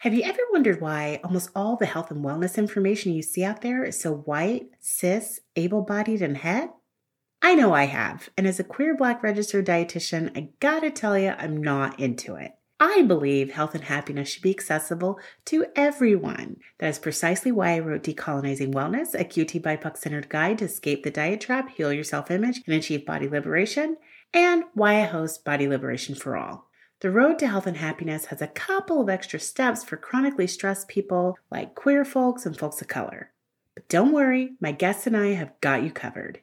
Have you ever wondered why almost all the health and wellness information you see out there is so white, cis, able bodied, and het? I know I have, and as a queer black registered dietitian, I gotta tell you, I'm not into it. I believe health and happiness should be accessible to everyone. That is precisely why I wrote Decolonizing Wellness, a QT BIPOC centered guide to escape the diet trap, heal your self image, and achieve body liberation, and why I host Body Liberation for All. The road to health and happiness has a couple of extra steps for chronically stressed people like queer folks and folks of color. But don't worry, my guests and I have got you covered.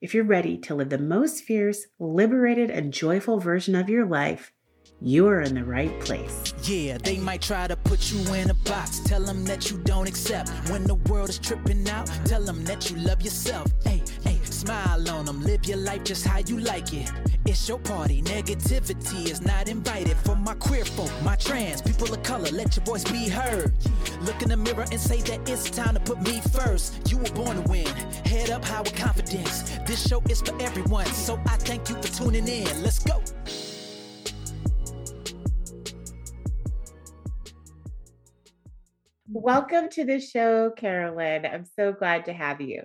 If you're ready to live the most fierce, liberated, and joyful version of your life, you are in the right place. Yeah, they might try to put you in a box. Tell them that you don't accept. When the world is tripping out, tell them that you love yourself. Hey, smile on them. Live your life just how you like it. It's your party. Negativity is not invited. For my queer folk, my trans, people of color, let your voice be heard. Look in the mirror and say that it's time to put me first. You were born to win. Head up high with confidence. This show is for everyone. So I thank you for tuning in. Let's go. Welcome to the show, Carolyn. I'm so glad to have you.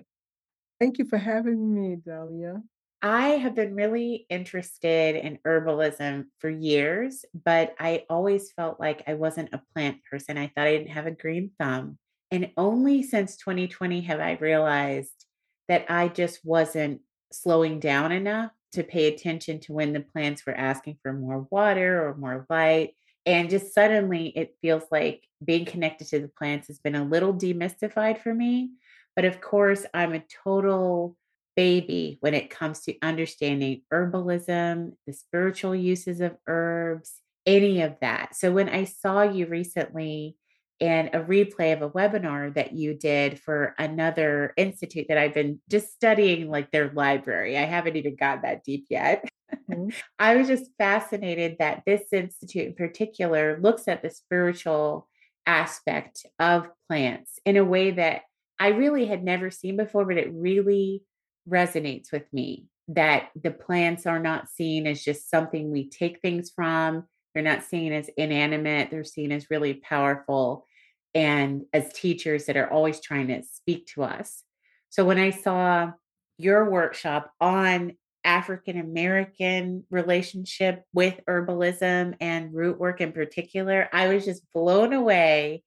Thank you for having me, Dalia. I have been really interested in herbalism for years, but I always felt like I wasn't a plant person. I thought I didn't have a green thumb. And only since 2020 have I realized that I just wasn't slowing down enough to pay attention to when the plants were asking for more water or more light and just suddenly it feels like being connected to the plants has been a little demystified for me. But of course, I'm a total baby when it comes to understanding herbalism, the spiritual uses of herbs, any of that. So when I saw you recently and a replay of a webinar that you did for another institute that I've been just studying, like their library. I haven't even got that deep yet. Mm-hmm. I was just fascinated that this institute in particular looks at the spiritual aspect of plants in a way that I really had never seen before, but it really resonates with me that the plants are not seen as just something we take things from they're not seen as inanimate, they're seen as really powerful and as teachers that are always trying to speak to us. So when I saw your workshop on African American relationship with herbalism and root work in particular, I was just blown away.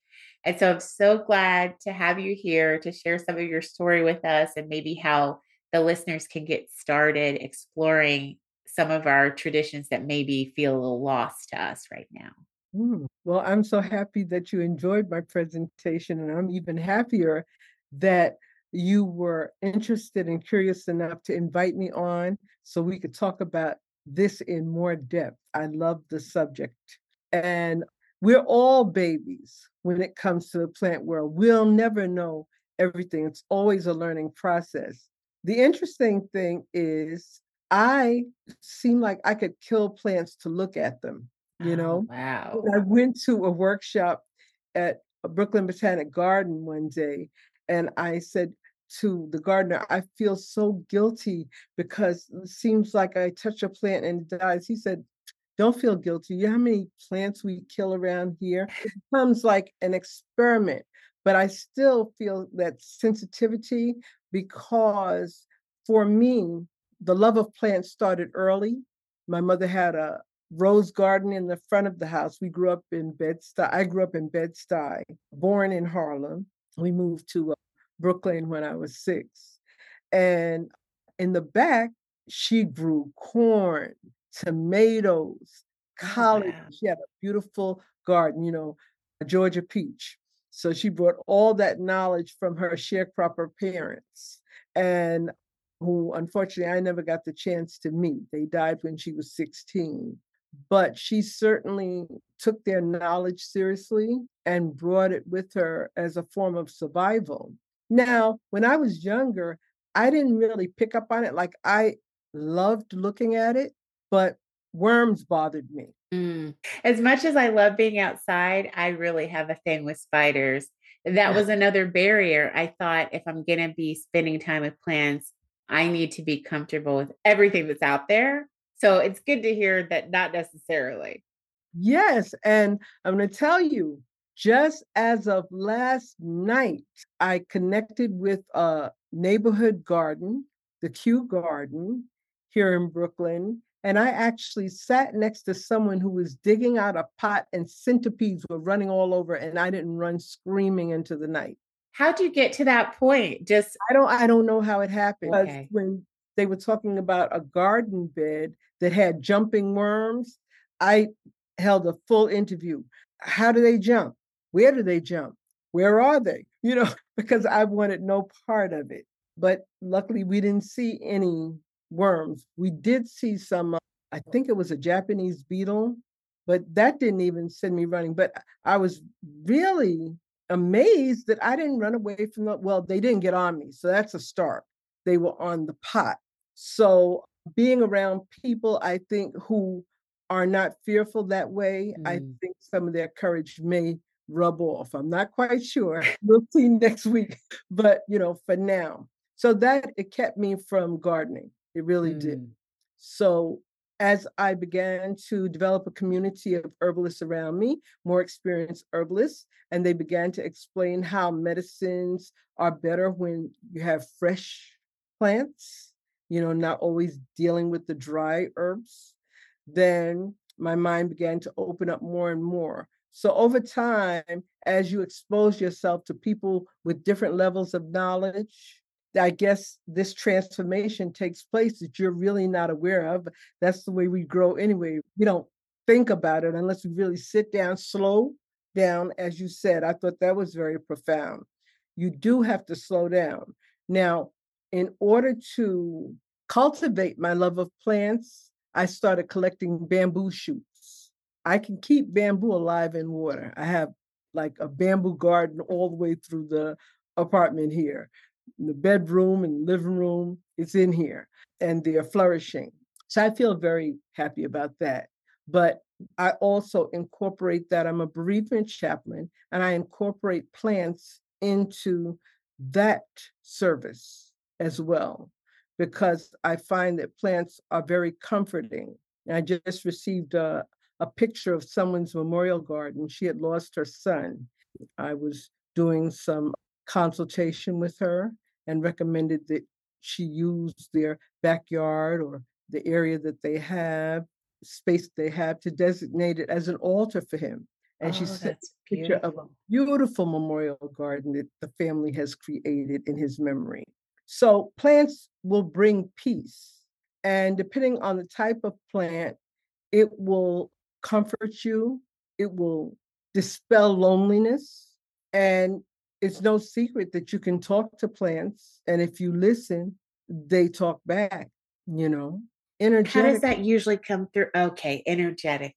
And so I'm so glad to have you here to share some of your story with us and maybe how the listeners can get started exploring some of our traditions that maybe feel a little lost to us right now. Mm. Well, I'm so happy that you enjoyed my presentation, and I'm even happier that you were interested and curious enough to invite me on so we could talk about this in more depth. I love the subject. And we're all babies when it comes to the plant world. We'll never know everything, it's always a learning process. The interesting thing is, I seem like I could kill plants to look at them. You oh, know, oh, wow. I went to a workshop at Brooklyn Botanic Garden one day, and I said to the gardener, I feel so guilty because it seems like I touch a plant and it dies. He said, Don't feel guilty. You know how many plants we kill around here? It becomes like an experiment. But I still feel that sensitivity because for me, the love of plants started early. My mother had a rose garden in the front of the house. We grew up in Bed-Stuy. I grew up in Bed-Stuy, born in Harlem. We moved to uh, Brooklyn when I was six. And in the back, she grew corn, tomatoes. Oh, wow. She had a beautiful garden, you know, a Georgia peach. So she brought all that knowledge from her sharecropper parents. And who unfortunately I never got the chance to meet. They died when she was 16. But she certainly took their knowledge seriously and brought it with her as a form of survival. Now, when I was younger, I didn't really pick up on it. Like I loved looking at it, but worms bothered me. Mm. As much as I love being outside, I really have a thing with spiders. That was another barrier. I thought if I'm going to be spending time with plants, I need to be comfortable with everything that's out there. So it's good to hear that not necessarily. Yes. And I'm going to tell you, just as of last night, I connected with a neighborhood garden, the Kew Garden here in Brooklyn. And I actually sat next to someone who was digging out a pot and centipedes were running all over, and I didn't run screaming into the night. How'd you get to that point? Just I don't I don't know how it happened. Okay. When they were talking about a garden bed that had jumping worms, I held a full interview. How do they jump? Where do they jump? Where are they? You know, because I wanted no part of it. But luckily, we didn't see any worms. We did see some, uh, I think it was a Japanese beetle, but that didn't even send me running. But I was really amazed that I didn't run away from the, well, they didn't get on me. So that's a start. They were on the pot. So being around people, I think, who are not fearful that way, mm. I think some of their courage may rub off. I'm not quite sure. We'll see next week. But, you know, for now. So that it kept me from gardening. It really mm. did. So as I began to develop a community of herbalists around me, more experienced herbalists, and they began to explain how medicines are better when you have fresh plants, you know, not always dealing with the dry herbs, then my mind began to open up more and more. So over time, as you expose yourself to people with different levels of knowledge, I guess this transformation takes place that you're really not aware of. That's the way we grow anyway. We don't think about it unless we really sit down, slow down, as you said. I thought that was very profound. You do have to slow down. Now, in order to cultivate my love of plants, I started collecting bamboo shoots. I can keep bamboo alive in water. I have like a bamboo garden all the way through the apartment here the bedroom and living room. It's in here and they're flourishing. So I feel very happy about that. But I also incorporate that I'm a bereavement chaplain and I incorporate plants into that service as well because I find that plants are very comforting. And I just received a, a picture of someone's memorial garden. She had lost her son. I was doing some consultation with her and recommended that she use their backyard or the area that they have, space they have to designate it as an altar for him. And oh, she sent a picture of a beautiful memorial garden that the family has created in his memory. So plants will bring peace. And depending on the type of plant, it will comfort you, it will dispel loneliness, and it's no secret that you can talk to plants and if you listen they talk back you know? Energetically how does that usually come through? Okay energetically.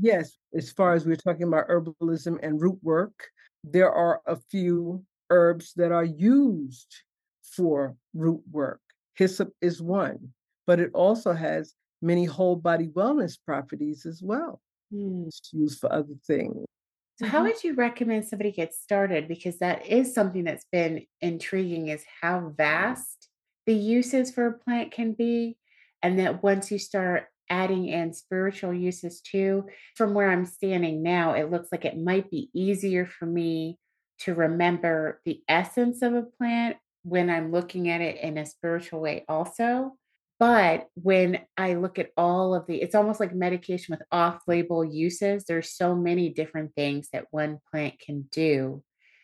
Yes as far as we're talking about herbalism and root work there are a few herbs that are used for root work. Hyssop is one but it also has many whole body wellness properties as well. Mm. it's used for other things so how mm-hmm. would you recommend somebody get started? Because that is something that's been intriguing is how vast the uses for a plant can be. And that once you start adding in spiritual uses too, from where I'm standing now, it looks like it might be easier for me to remember the essence of a plant when I'm looking at it in a spiritual way also but when I look at all of the, it's almost like medication with off label uses. There's so many different things that one plant can do.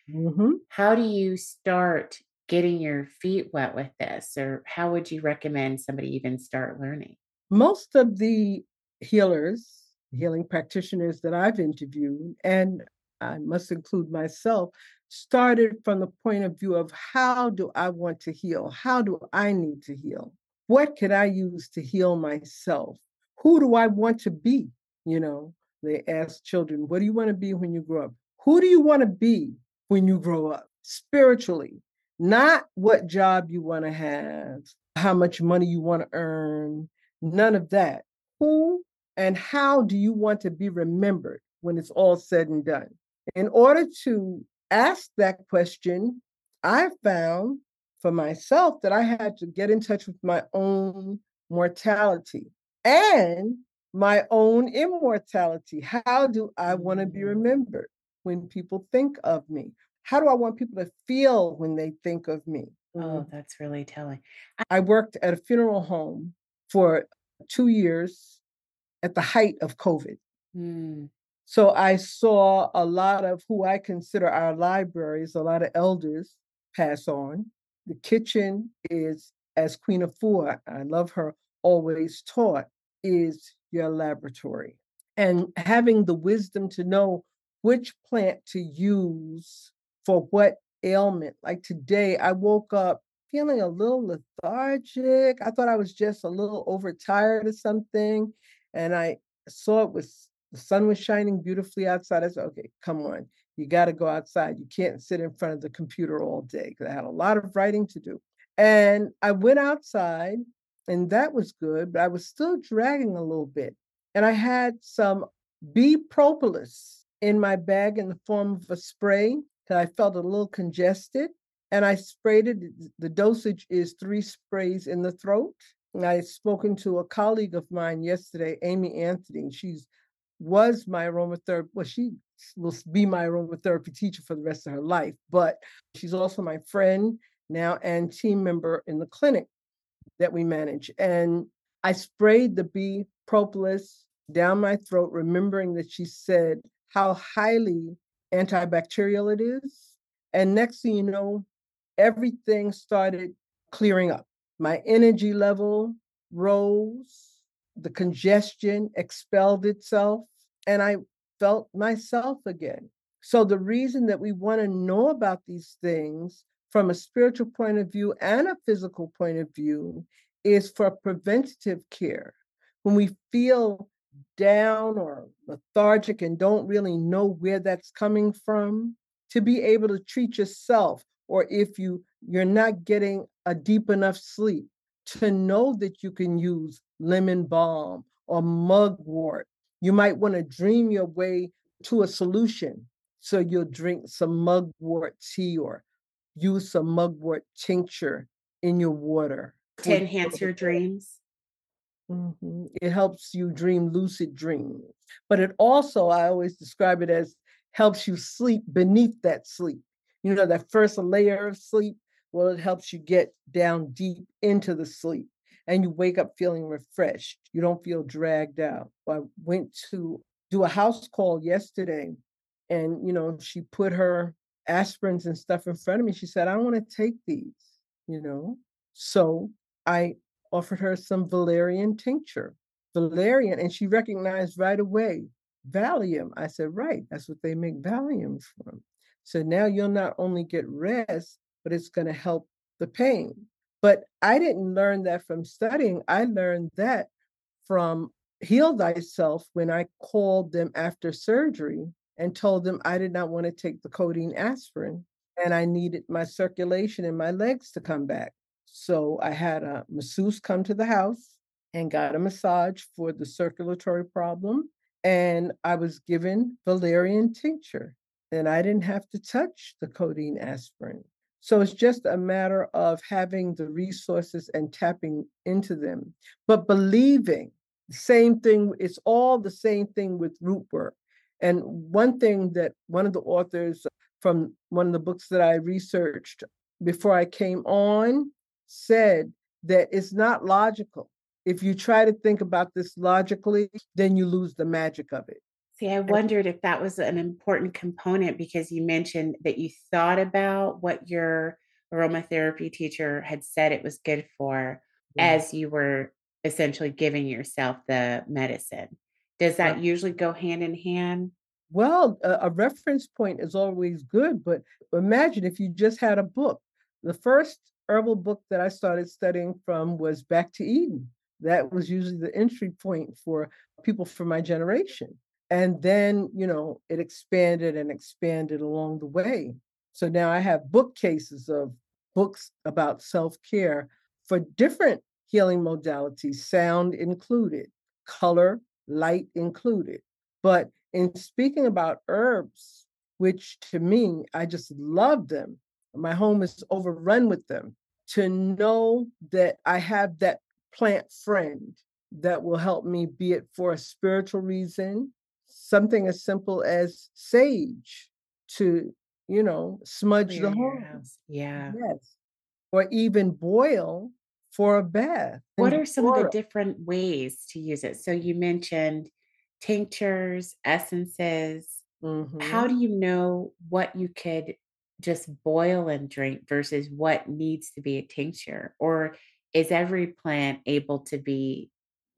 Mm-hmm. How do you start getting your feet wet with this? Or how would you recommend somebody even start learning? Most of the healers, healing practitioners that I've interviewed, and I must include myself, started from the point of view of how do I want to heal? How do I need to heal? What could I use to heal myself? Who do I want to be? You know, they ask children, what do you want to be when you grow up? Who do you want to be when you grow up? Spiritually, not what job you want to have, how much money you want to earn, none of that. Who and how do you want to be remembered when it's all said and done? In order to ask that question, I found for myself that I had to get in touch with my own mortality and my own immortality. How do I want to be mm. remembered? when people think of me? How do I want people to feel when they think of me? Oh, that's really telling. I worked at a funeral home for two years at the height of COVID. Mm, So I saw a lot of who I consider our libraries, a lot of elders pass on. The kitchen is, as Queen Afua, I love her, always taught, is your laboratory. And having the wisdom to know which plant to use for what ailment. Like today, I woke up feeling a little lethargic. I thought I was just a little overtired or something. And I saw it was the sun was shining beautifully outside. I said, okay, come on. You got to go outside. You can't sit in front of the computer all day because I had a lot of writing to do. And I went outside and that was good, but I was still dragging a little bit. And I had some bee propolis in my bag in the form of a spray because I felt a little congested. And I sprayed it. The dosage is three sprays in the throat. And I had spoken to a colleague of mine yesterday, Amy Anthony. She's was my aromatherapy. Well, she will be my aromatherapy teacher for the rest of her life, but she's also my friend now and team member in the clinic that we manage. And I sprayed the bee propolis down my throat, remembering that she said how highly antibacterial it is. And next thing you know, everything started clearing up. My energy level rose the congestion expelled itself, and I felt myself again. So, the reason that we want to know about these things from a spiritual point of view and a physical point of view is for preventative care. When we feel down or lethargic and don't really know where that's coming from, to be able to treat yourself, or if you you're not getting a deep enough sleep, to know that you can use lemon balm or mugwort. You might want to dream your way to a solution. So you'll drink some mugwort tea or use some mugwort tincture in your water. to enhance your dreams. Mhm. It helps you dream lucid dreams. But it also, I always describe it as helps you sleep beneath that sleep. You know, that first layer of sleep, well, it helps you get down deep into the sleep and you wake up feeling refreshed. You don't feel dragged out. I went to do a house call yesterday and, you know, she put her aspirins and stuff in front of me. She said, I want to take these, you know. So I offered her some valerian tincture, valerian, and she recognized right away Valium. I said, right, that's what they make Valium from. So now you'll not only get rest, but it's going to help the pain. But I didn't learn that from studying. I learned that from Heal Thyself when I called them after surgery and told them I did not want to take the codeine aspirin and I needed my circulation in my legs to come back. So I had a masseuse come to the house and got a massage for the circulatory problem. And I was given valerian tincture, and I didn't have to touch the codeine aspirin. So it's just a matter of having the resources and tapping into them, but believing. Same thing, it's all the same thing with root work. And one thing that one of the authors from one of the books that I researched before I came on said that it's not logical. If you try to think about this logically, then you lose the magic of it. See, I wondered if that was an important component because you mentioned that you thought about what your aromatherapy teacher had said it was good for Yeah. as you were essentially giving yourself the medicine. Does that Uh, usually go hand in hand? Well, a, a reference point is always good, but imagine if you just had a book. The first herbal book that I started studying from was Back to Eden. That was usually the entry point for people from my generation. And then, you know, it expanded and expanded along the way. So now I have bookcases of books about self care for different healing modalities, sound included, color, light included. But in speaking about herbs, which to me, I just love them, my home is overrun with them. To know that I have that plant friend that will help me, be it for a spiritual reason, something as simple as sage. to, you know, smudge Clear the home. house. Yeah. Yes. Or even boil for a bath What are some of the different ways to use it? So you mentioned tinctures, essences. How Mhm. do you know what you could just boil and drink versus what needs to be a tincture? Or is every plant able to be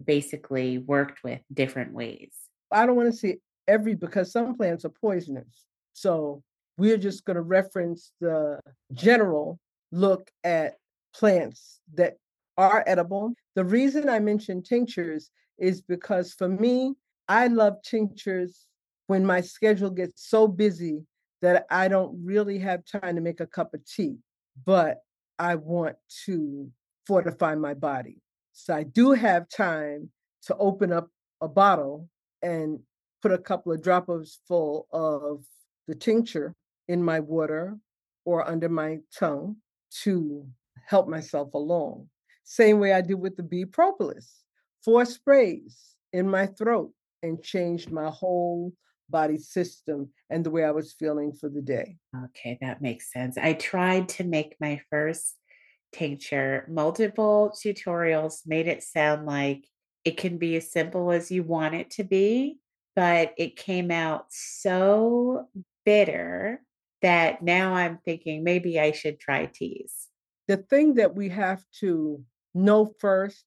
basically worked with different ways? I don't wanna say every because some plants are poisonous. So we're just gonna reference the general look at plants that are edible. The reason I mention tinctures is because for me, I love tinctures when my schedule gets so busy that I don't really have time to make a cup of tea, but I want to fortify my body. So I do have time to open up a bottle and put a couple of droppers full of the tincture in my water or under my tongue to help myself along. Same way I did with the bee propolis. Four sprays in my throat and changed my whole body system and the way I was feeling for the day. Okay, that makes sense. I tried to make my first tincture. Multiple tutorials made it sound like it can be as simple as you want it to be, but it came out so bitter that now I'm thinking maybe I should try teas. The thing that we have to know first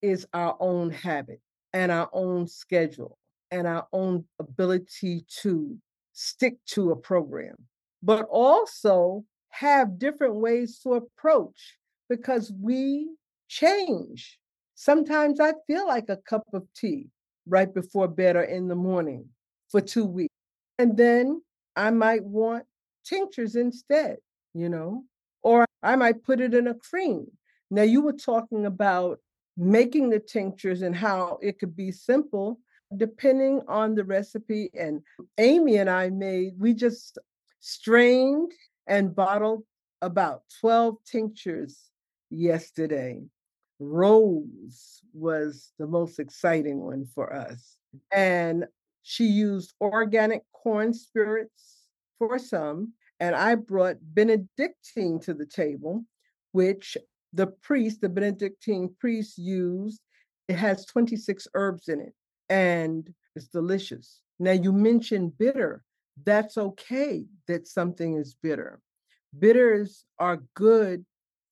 is our own habit and our own schedule and our own ability to stick to a program, but also have different ways to approach because we change. Sometimes I feel like a cup of tea right before bed or in the morning for two weeks. And then I might want tinctures instead, you know, or I might put it in a cream. Now, you were talking about making the tinctures and how it could be simple depending on the recipe. And Amy and I made, we just strained and bottled about 12 tinctures yesterday. Rose was the most exciting one for us. And she used organic corn spirits for some. And I brought Benedictine to the table, which the priest, the Benedictine priest used. It has 26 herbs in it and it's delicious. Now, you mentioned bitter. That's okay that something is bitter. Bitters are good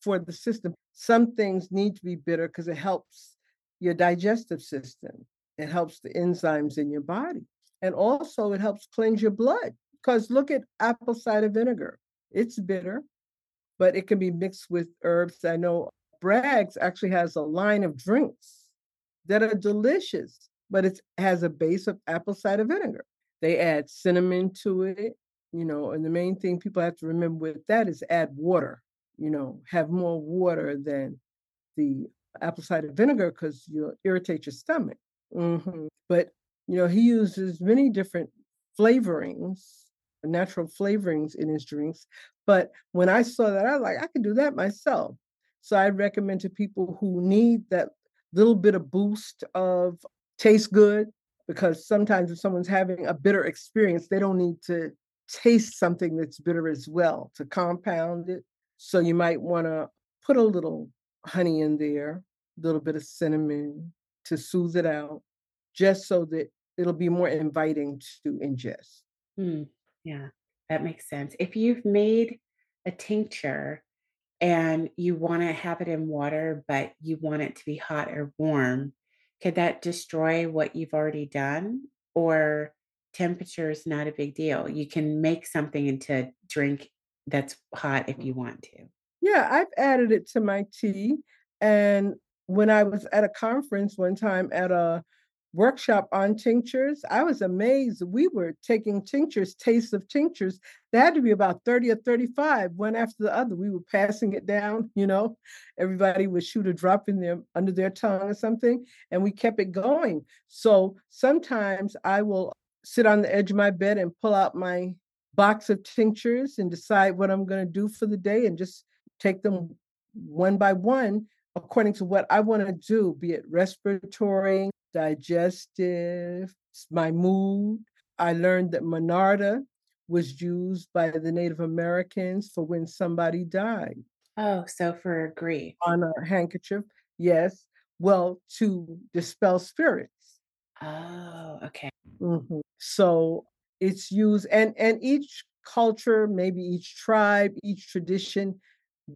for the system. Some things need to be bitter because it helps your digestive system, it helps the enzymes in your body, and also it helps cleanse your blood. Because look at apple cider vinegar, it's bitter, but it can be mixed with herbs. I know Bragg's actually has a line of drinks that are delicious, but it has a base of apple cider vinegar. They add cinnamon to it, you know, and the main thing people have to remember with that is add water, you know, have more water than the apple cider vinegar because you'll irritate your stomach. Mhm. But, you know, he uses many different flavorings, natural flavorings in his drinks. But when I saw that, I was like, I can do that myself. So I recommend to people who need that little bit of boost of taste good, because sometimes if someone's having a bitter experience, they don't need to taste something that's bitter as well to compound it. So you might want to put a little honey in there, a little bit of cinnamon to soothe it out, just so that it'll be more inviting to ingest. Mm, yeah, that makes sense. If you've made a tincture and you want to have it in water, but you want it to be hot or warm, could that destroy what you've already done? Or temperature is not a big deal. You can make something into drink that's hot if mm. you want to. Yeah, I've added it to my tea. And when I was at a conference one time at a workshop on tinctures, I was amazed. We were taking tinctures, tastes of tinctures. They had to be about 30 or 35, one after the other. We were passing it down, you know. Everybody would shoot a drop in their under their tongue or something, and we kept it going. So sometimes I will sit on the edge of my bed and pull out my box of tinctures and decide what I'm going to do for the day and just take them one by one according to what I want to do, be it respiratory, digestive, my mood. I learned that Monarda, was used by the Native Americans for when somebody died. Oh, so for grief. On a handkerchief, yes. Well, to dispel spirits. Oh, okay. Mhm. So it's used, and and each culture, maybe each tribe, each tradition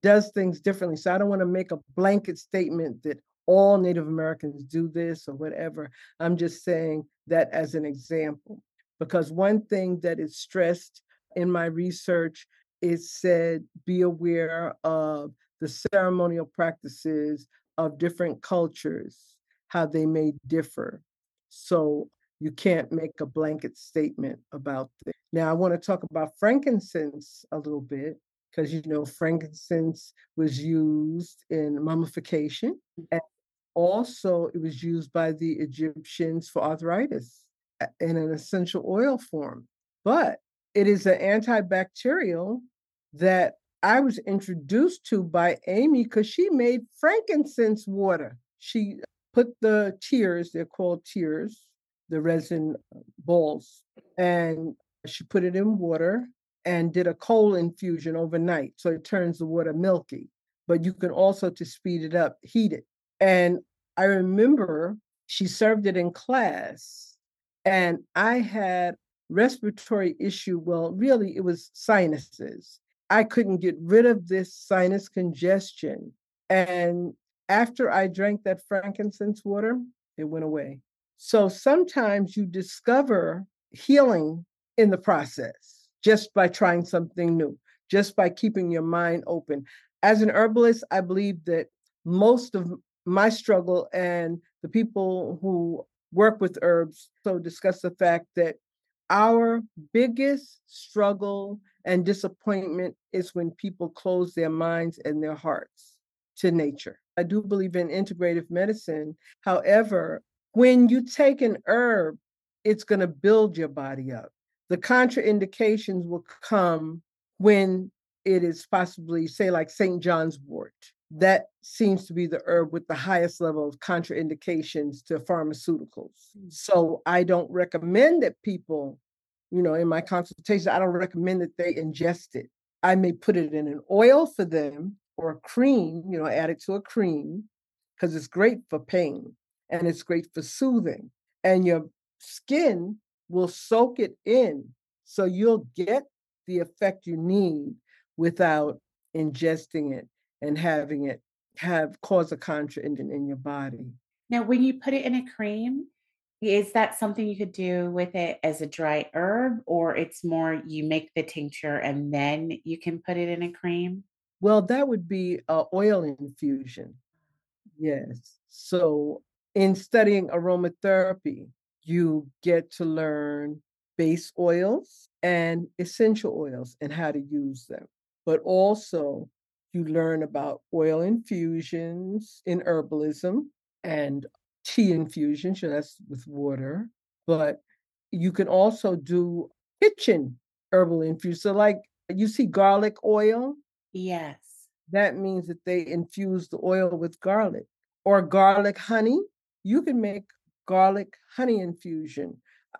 does things differently. So I don't want to make a blanket statement that all Native Americans do this or whatever. I'm just saying that as an example. Because one thing that is stressed in my research is said be aware of the ceremonial practices of different cultures, how they may differ. So you can't make a blanket statement about this. Now, I want to talk about frankincense a little bit because you know frankincense was used in mummification mm. and also it was used by the Egyptians for arthritis in an essential oil form. But it is an antibacterial that I was introduced to by Amy because she made frankincense water. She put the tears, they're called tears, the resin uh, balls, and she put it in water and did a cold infusion overnight. So it turns the water milky. But you can also, to speed it up, heat it. And I remember she served it in class, and I had respiratory issue. Well, really, it was sinuses. I couldn't get rid of this sinus congestion. And after I drank that frankincense water, it went away. So sometimes you discover healing in the process just by trying something new, just by keeping your mind open. As an herbalist, I believe that most of my struggle and the people who work with herbs so discuss the fact that our biggest struggle and disappointment is when people close their minds and their hearts to nature. I do believe in integrative medicine. However, when you take an herb, it's going to build your body up. The contraindications will come when it is possibly, say, like St. John's wort that seems to be the herb with the highest level of contraindications to pharmaceuticals. Mm. So I don't recommend that people, you know, in my consultation, I don't recommend that they ingest it. I may put it in an oil for them or a cream, you know, add it to a cream because it's great for pain and it's great for soothing. And your skin will soak it in. So you'll get the effect you need without ingesting it and having it have cause a contraindication in your body. Now, when you put it in a cream, is that something you could do with it as a dry herb, or it's more you make the tincture and then you can put it in a cream? Well, that would be a oil infusion. Yes. So, in studying aromatherapy, you get to learn base oils and essential oils and how to use them, but also you learn about oil infusions in herbalism and tea infusions, so that's with water. But you can also do kitchen herbal infusion. So, like you see garlic oil. Yes. That means that they infuse the oil with garlic or garlic honey. You can make garlic honey infusion.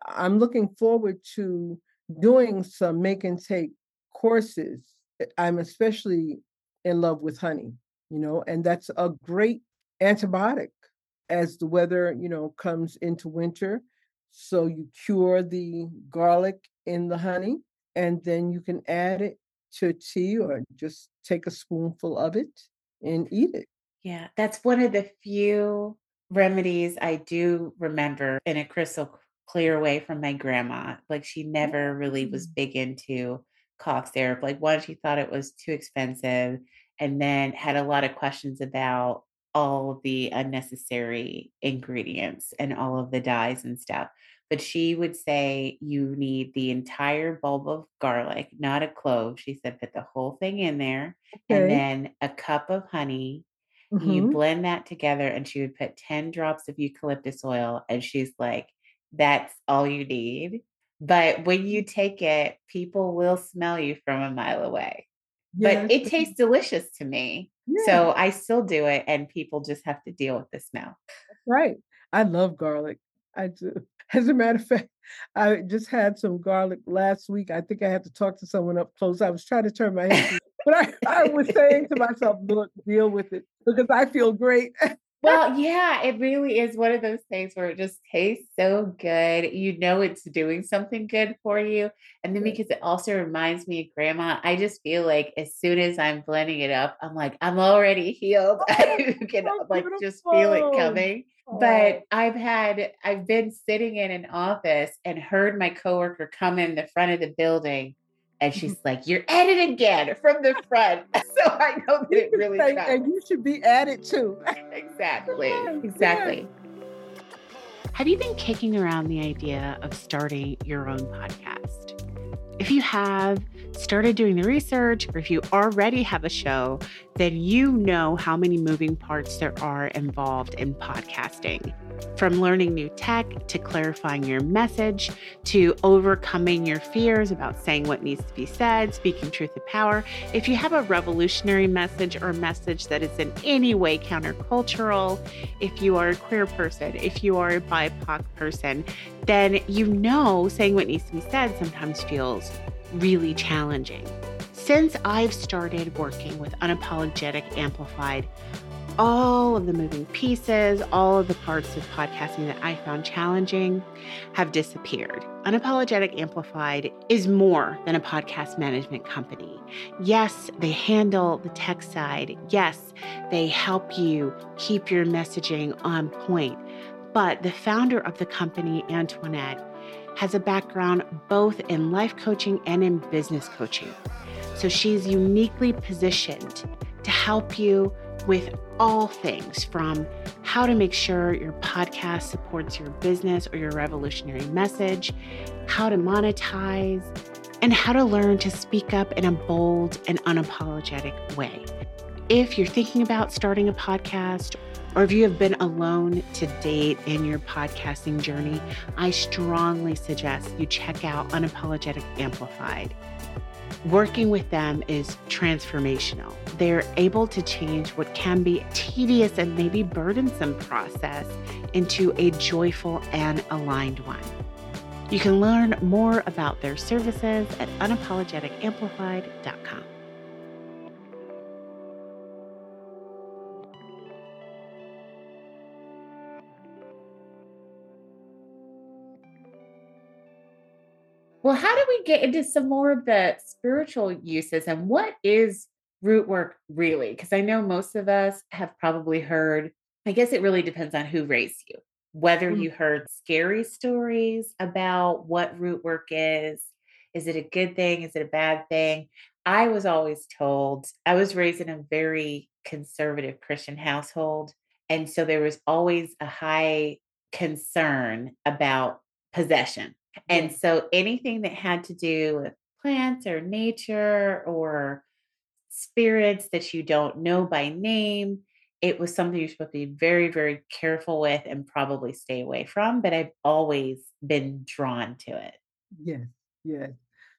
I'm looking forward to doing some make and take courses. Eh, I'm especially in love with honey, you know, and that's a great antibiotic as the weather, you know, comes into winter. So you cure the garlic in the honey, and then you can add it to tea or just take a spoonful of it and eat it. Yeah, that's one of the few remedies I do remember in a crystal clear way from my grandma. Like she never really was mm. big into cough syrup. Like one, she thought it was too expensive and then had a lot of questions about all the unnecessary ingredients and all of the dyes and stuff. But she would say you need the entire bulb of garlic, not a clove. She said put the whole thing in there okay. and then a cup of honey. Mm-hmm. You blend that together and she would put 10 drops of eucalyptus oil. And she's like, that's all you need. But when you take it, people will smell you from a mile away but it tastes delicious to me. Yeah. So I still do it, and people just have to deal with the smell. Right. I love garlic. I do. As a matter of fact, I just had some garlic last week. I think I had to talk to someone up close. I was trying to turn my head, but I, I was saying to myself, look, deal with it because I feel great. well, yeah, it really is one of those things where it just tastes so good. You know it's doing something good for you. And then because it also reminds me of grandma, I just feel like as soon as I'm blending it up, I'm like, I'm already healed. Oh, I can so like just feel it coming. But I've had I've been sitting in an office and heard my coworker come in the front of the building and she's like, You're at it again from the front. so I know that it really say, And you should be at it too. exactly. Exactly. Have you been kicking around the idea of starting your own podcast? If you have started doing the research, or if you already have a show, then you know how many moving parts there are involved in podcasting. From learning new tech to clarifying your message to overcoming your fears about saying what needs to be said, speaking truth to power. If you have a revolutionary message or a message that is in any way countercultural, if you are a queer person, if you are a BIPOC person, then you know saying what needs to be said sometimes feels really challenging. Since I've started working with Unapologetic Amplified, all of the moving pieces, all of the parts of podcasting that I found challenging have disappeared. Unapologetic Amplified is more than a podcast management company. Yes, they handle the tech side. Yes, they help you keep your messaging on point. But the founder of the company, Antoinette, has a background both in life coaching and in business coaching. So she's uniquely positioned to help you with all things from how to make sure your podcast supports your business or your revolutionary message, how to monetize, and how to learn to speak up in a bold and unapologetic way. If you're thinking about starting a podcast or if you have been alone to date in your podcasting journey, I strongly suggest you check out Unapologetic Amplified. Working with them is transformational. They're able to change what can be tedious and maybe burdensome process into a joyful and aligned one. You can learn more about their services at unapologeticamplified.com. Well, how do we get into some more of the spiritual uses and what is root work really? Because I know most of us have probably heard, I guess it really depends on who raised you, whether mm-hmm. you heard scary stories about what root work is. Is it a good thing? Is it a bad thing? I was always told, I was raised in a very conservative Christian household. And so there was always a high concern about possession and so anything that had to do with plants or nature or spirits that you don't know by name, it was something you're supposed to be very, very careful with and probably stay away from. But I've always been drawn to it. Yes, yes,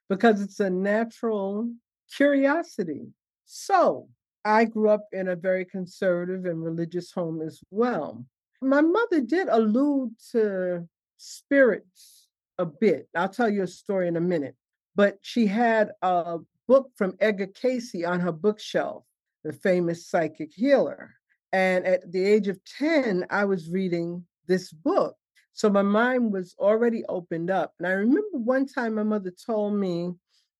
because it's a natural curiosity. So I grew up in a very conservative and religious home as well. My mother did allude to spirits a bit. I'll tell you a story in a minute. But she had a book from Edgar Cayce on her bookshelf, the famous psychic healer. And at the age of 10, I was reading this book. So my mind was already opened up. And I remember one time my mother told me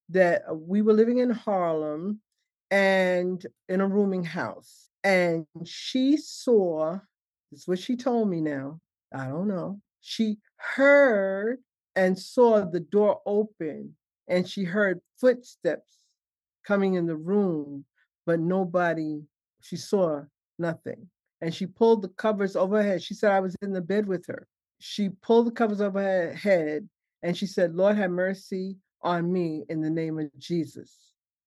that uh, we were living in Harlem and in a rooming house. And she saw, this is what she told me now. I don't know. She heard and saw the door open and she heard footsteps coming in the room, but nobody, she saw nothing. And she pulled the covers over her head. She said, I was in the bed with her. She pulled the covers over her head and she said, Lord, have mercy on me in the name of Jesus.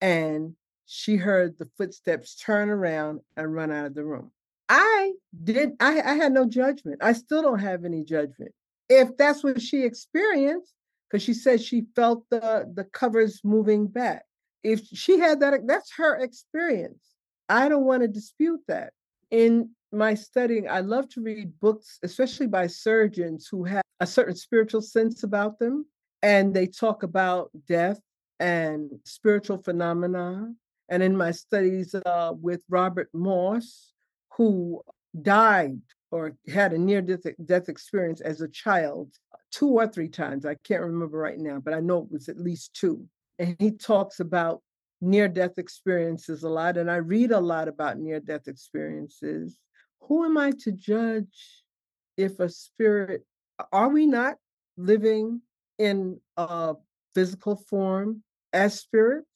And she heard the footsteps turn around and run out of the room. I did, I, I had no judgment. I still don't have any judgment if that's what she experienced, because she said she felt the the covers moving back. If she had that, that's her experience. I don't want to dispute that. In my studying, I love to read books, especially by surgeons who have a certain spiritual sense about them. And they talk about death and spiritual phenomena. And in my studies uh, with Robert Morse, who died or had a near death, experience as a child two or three times. I can't remember right now, but I know it was at least two. And he talks about near death experiences a lot. And I read a lot about near death experiences. Who am I to judge if a spirit, are we not living in a physical form as spirits?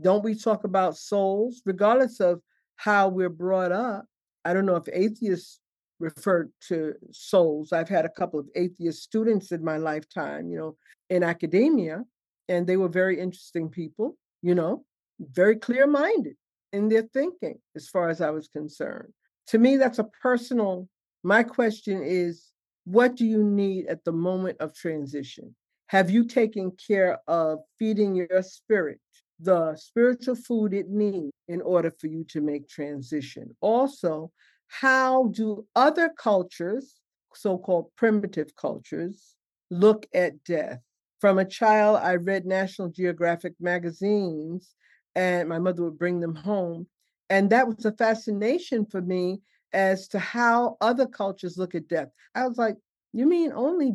Don't we talk about souls, regardless of how we're brought up? I don't know if atheists refer to souls. I've had a couple of atheist students in my lifetime, you know, in academia, and they were very interesting people, you know, very clear minded in their thinking, as far as I was concerned. To me, that's a personal. My question is what do you need at the moment of transition? Have you taken care of feeding your spirit the spiritual food it needs in order for you to make transition? Also, how do other cultures, so called primitive cultures, look at death? From a child, I read National Geographic magazines, and my mother would bring them home. And that was a fascination for me as to how other cultures look at death. I was like, you mean only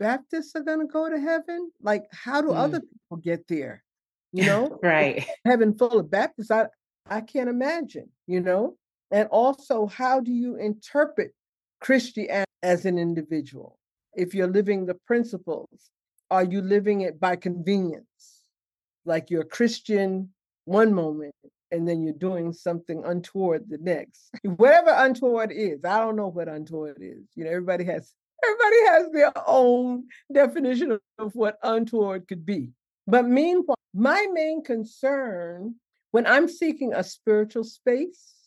Baptists are going to go to heaven? Like, how do mm. other people get there? You know, right? Heaven full of Baptists, I I can't imagine. You know, and also, how do you interpret Christianity as an individual? If you're living the principles, are you living it by convenience? Like you're Christian one moment and then you're doing something untoward the next. Whatever untoward is, I don't know what untoward is. You know, everybody has everybody has their own definition of what untoward could be. But meanwhile, my main concern when I'm seeking a spiritual space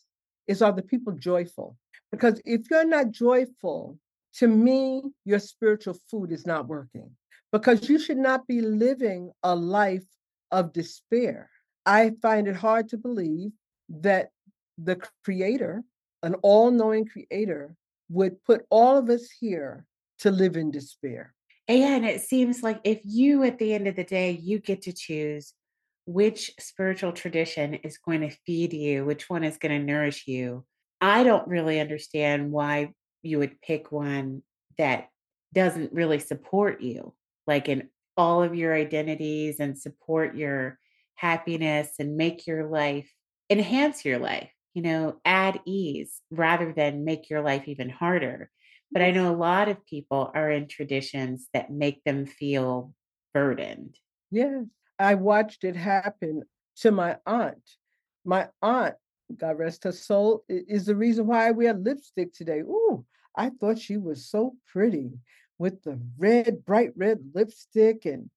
is are the people joyful? Because if you're not joyful, to me, your spiritual food is not working because you should not be living a life of despair. I find it hard to believe that the creator, an all knowing creator, would put all of us here to live in despair. And it seems like if you, at the end of the day, you get to choose which spiritual tradition is going to feed you, which one is going to nourish you. I don't really understand why you would pick one that doesn't really support you, like in all of your identities and support your happiness and make your life enhance your life, you know, add ease rather than make your life even harder. But I know a lot of people are in traditions that make them feel burdened. Yes. I watched it happen to my aunt. My aunt, God rest her soul, is the reason why I wear lipstick today. Ooh, I thought she was so pretty with the red, bright red lipstick and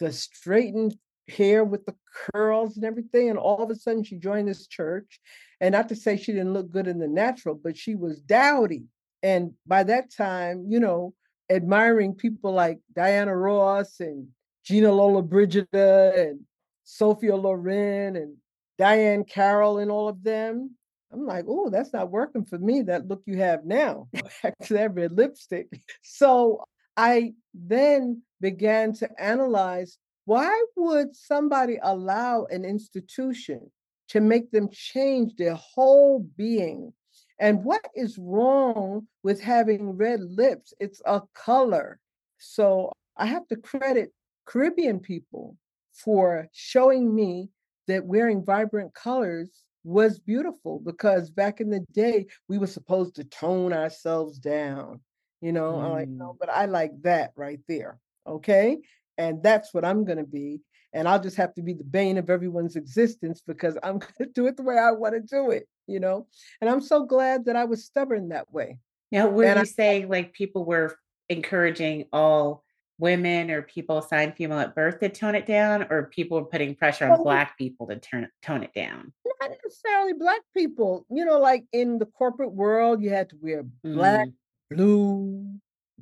the straightened hair with the curls and everything. And all of a sudden, she joined this church. And not to say she didn't look good in the natural, but she was dowdy. And by that time, you know, admiring people like Diana Ross and Gina Lollobrigida and Sophia Loren and Diahann Carroll and all of them. I'm like, oh, that's not working for me. That look you have now, back to that red lipstick. So I then began to analyze why would somebody allow an institution to make them change their whole being? And what is wrong with having red lips? It's a color. So I have to credit Caribbean people for showing me that wearing vibrant colors was beautiful because back in the day we were supposed to tone ourselves down you know mm. i'm like no mm. but i like that right there okay and that's what i'm going to be and i'll just have to be the bane of everyone's existence because i'm going to do it the way i want to do it you know and i'm so glad that i was stubborn that way now were and you I, saying like people were encouraging all women or people assigned female at birth to tone it down, or people putting pressure on black people to turn tone it down? Not necessarily black people. You know, like in the corporate world, you had to wear black, mm. blue,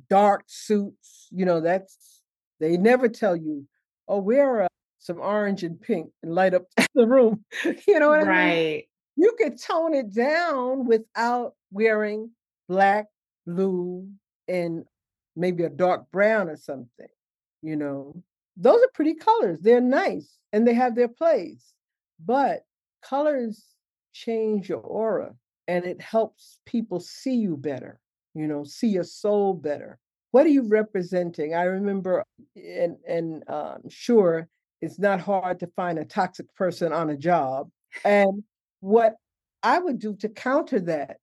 dark suits. You know, that's they never tell you, oh, wear uh, some orange and pink and light up the room. you know what right. I mean? Right. You could tone it down without wearing black, blue, and maybe a dark brown or something. You know, those are pretty colors. They're nice and they have their place. But colors change your aura and it helps people see you better, you know, see your soul better. What are you representing? I remember, and and um, sure, it's not hard to find a toxic person on a job. And what I would do to counter that,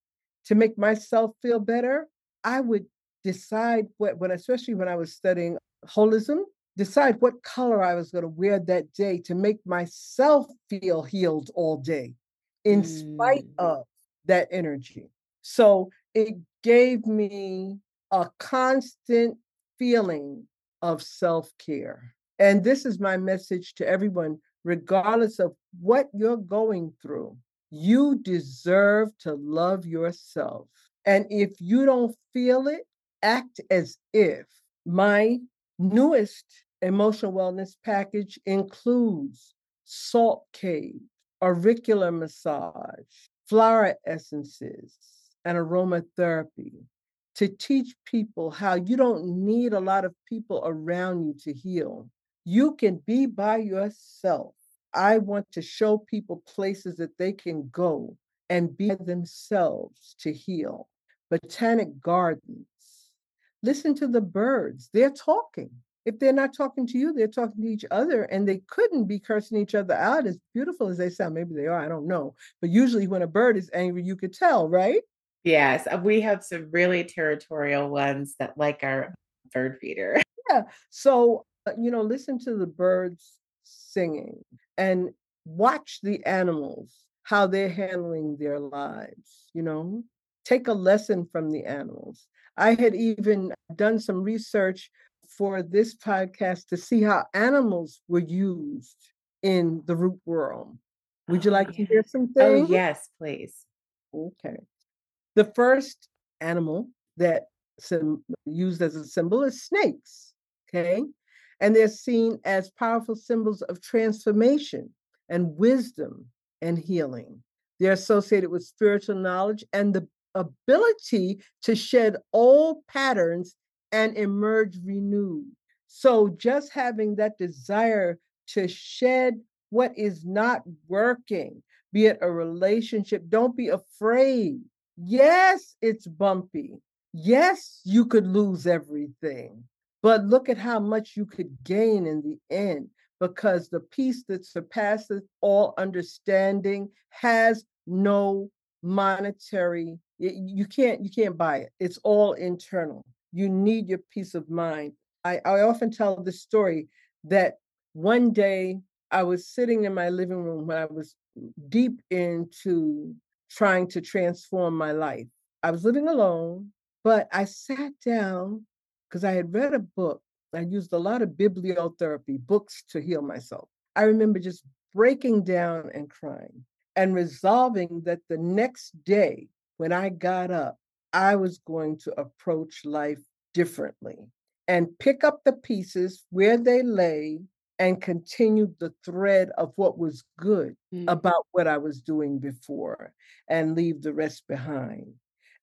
to make myself feel better, I would decide what, when especially when I was studying holism, decide what color I was going to wear that day to make myself feel healed all day, in mm. spite of that energy. So it gave me a constant feeling of self care. And this is my message to everyone, regardless of what you're going through. You deserve to love yourself. And if you don't feel it, act as if. My newest emotional wellness package includes salt cave, auricular massage, flower essences, and aromatherapy to teach people how you don't need a lot of people around you to heal. You can be by yourself. I want to show people places that they can go and be themselves to heal. Botanic gardens. Listen to the birds, they're talking if they're not talking to you, they're talking to each other and they couldn't be cursing each other out as beautiful as they sound. Maybe they are, I don't know. But usually when a bird is angry, you could tell, right? Yes. Uh, we have some really territorial ones that like our bird feeder. Yeah. So, uh, you know, listen to the birds singing and watch the animals, how they're handling their lives, you know, take a lesson from the animals. I had even done some research for this podcast to see how animals were used in the root world. Would you oh, like to hear something? oh. Oh, yes, please. Okay. The first animal that sim- used as a symbol is snakes. Okay. And they're seen as powerful symbols of transformation and wisdom and healing. They're associated with spiritual knowledge and the ability to shed old patterns and emerge renewed. So just having that desire to shed what is not working, be it a relationship, don't be afraid. Yes, it's bumpy. Yes, you could lose everything, but look at how much you could gain in the end because the peace that surpasses all understanding has no monetary you can't you can't buy it it's all internal you need your peace of mind. I, I often tell the story that one day I was sitting in my living room when I was deep into trying to transform my life. I was living alone, but I sat down because I had read a book. I used a lot of bibliotherapy, books to heal myself. I remember just breaking down and crying and resolving that the next day when I got up, I was going to approach life differently and pick up the pieces where they lay and continue the thread of what was good mm. about what I was doing before and leave the rest behind.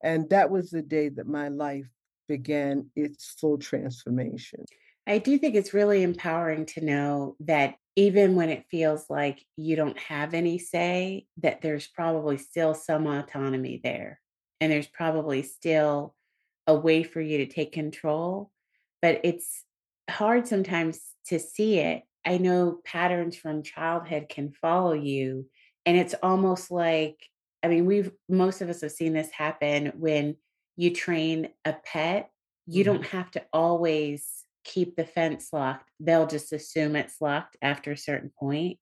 And that was the day that my life began its full transformation. I do think it's really empowering to know that even when it feels like you don't have any say, that there's probably still some autonomy there and there's probably still a way for you to take control but it's hard sometimes to see it i know patterns from childhood can follow you and it's almost like i mean we've most of us have seen this happen when you train a pet you mm-hmm. don't have to always keep the fence locked they'll just assume it's locked after a certain point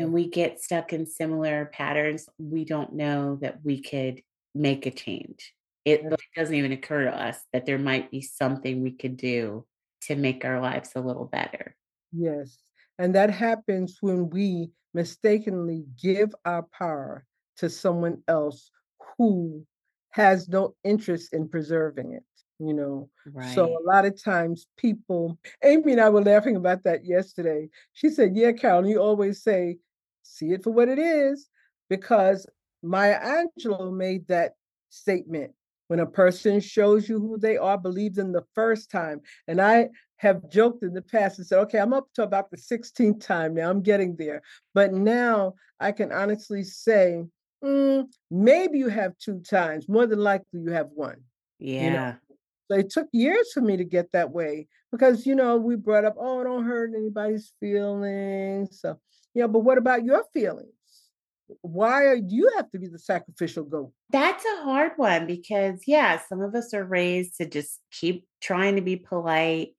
and we get stuck in similar patterns we don't know that we could make a change. It really doesn't even occur to us that there might be something we could do to make our lives a little better. Yes. And that happens when we mistakenly give our power to someone else who has no interest in preserving it you know right. so a lot of times people amy and i were laughing about that yesterday she said yeah carol you always say see it for what it is because Maya Angelou made that statement. When a person shows you who they are, believe them the first time. And I have joked in the past and said, okay, I'm up to about the 16th time now. I'm getting there. But now I can honestly say, mm, maybe you have two times. More than likely, you have one. Yeah. You know? It took years for me to get that way because, you know, we brought up, oh, don't hurt anybody's feelings. So, yeah, but what about your feelings? why do you have to be the sacrificial goat? That's a hard one because, yeah, some of us are raised to just keep trying to be polite,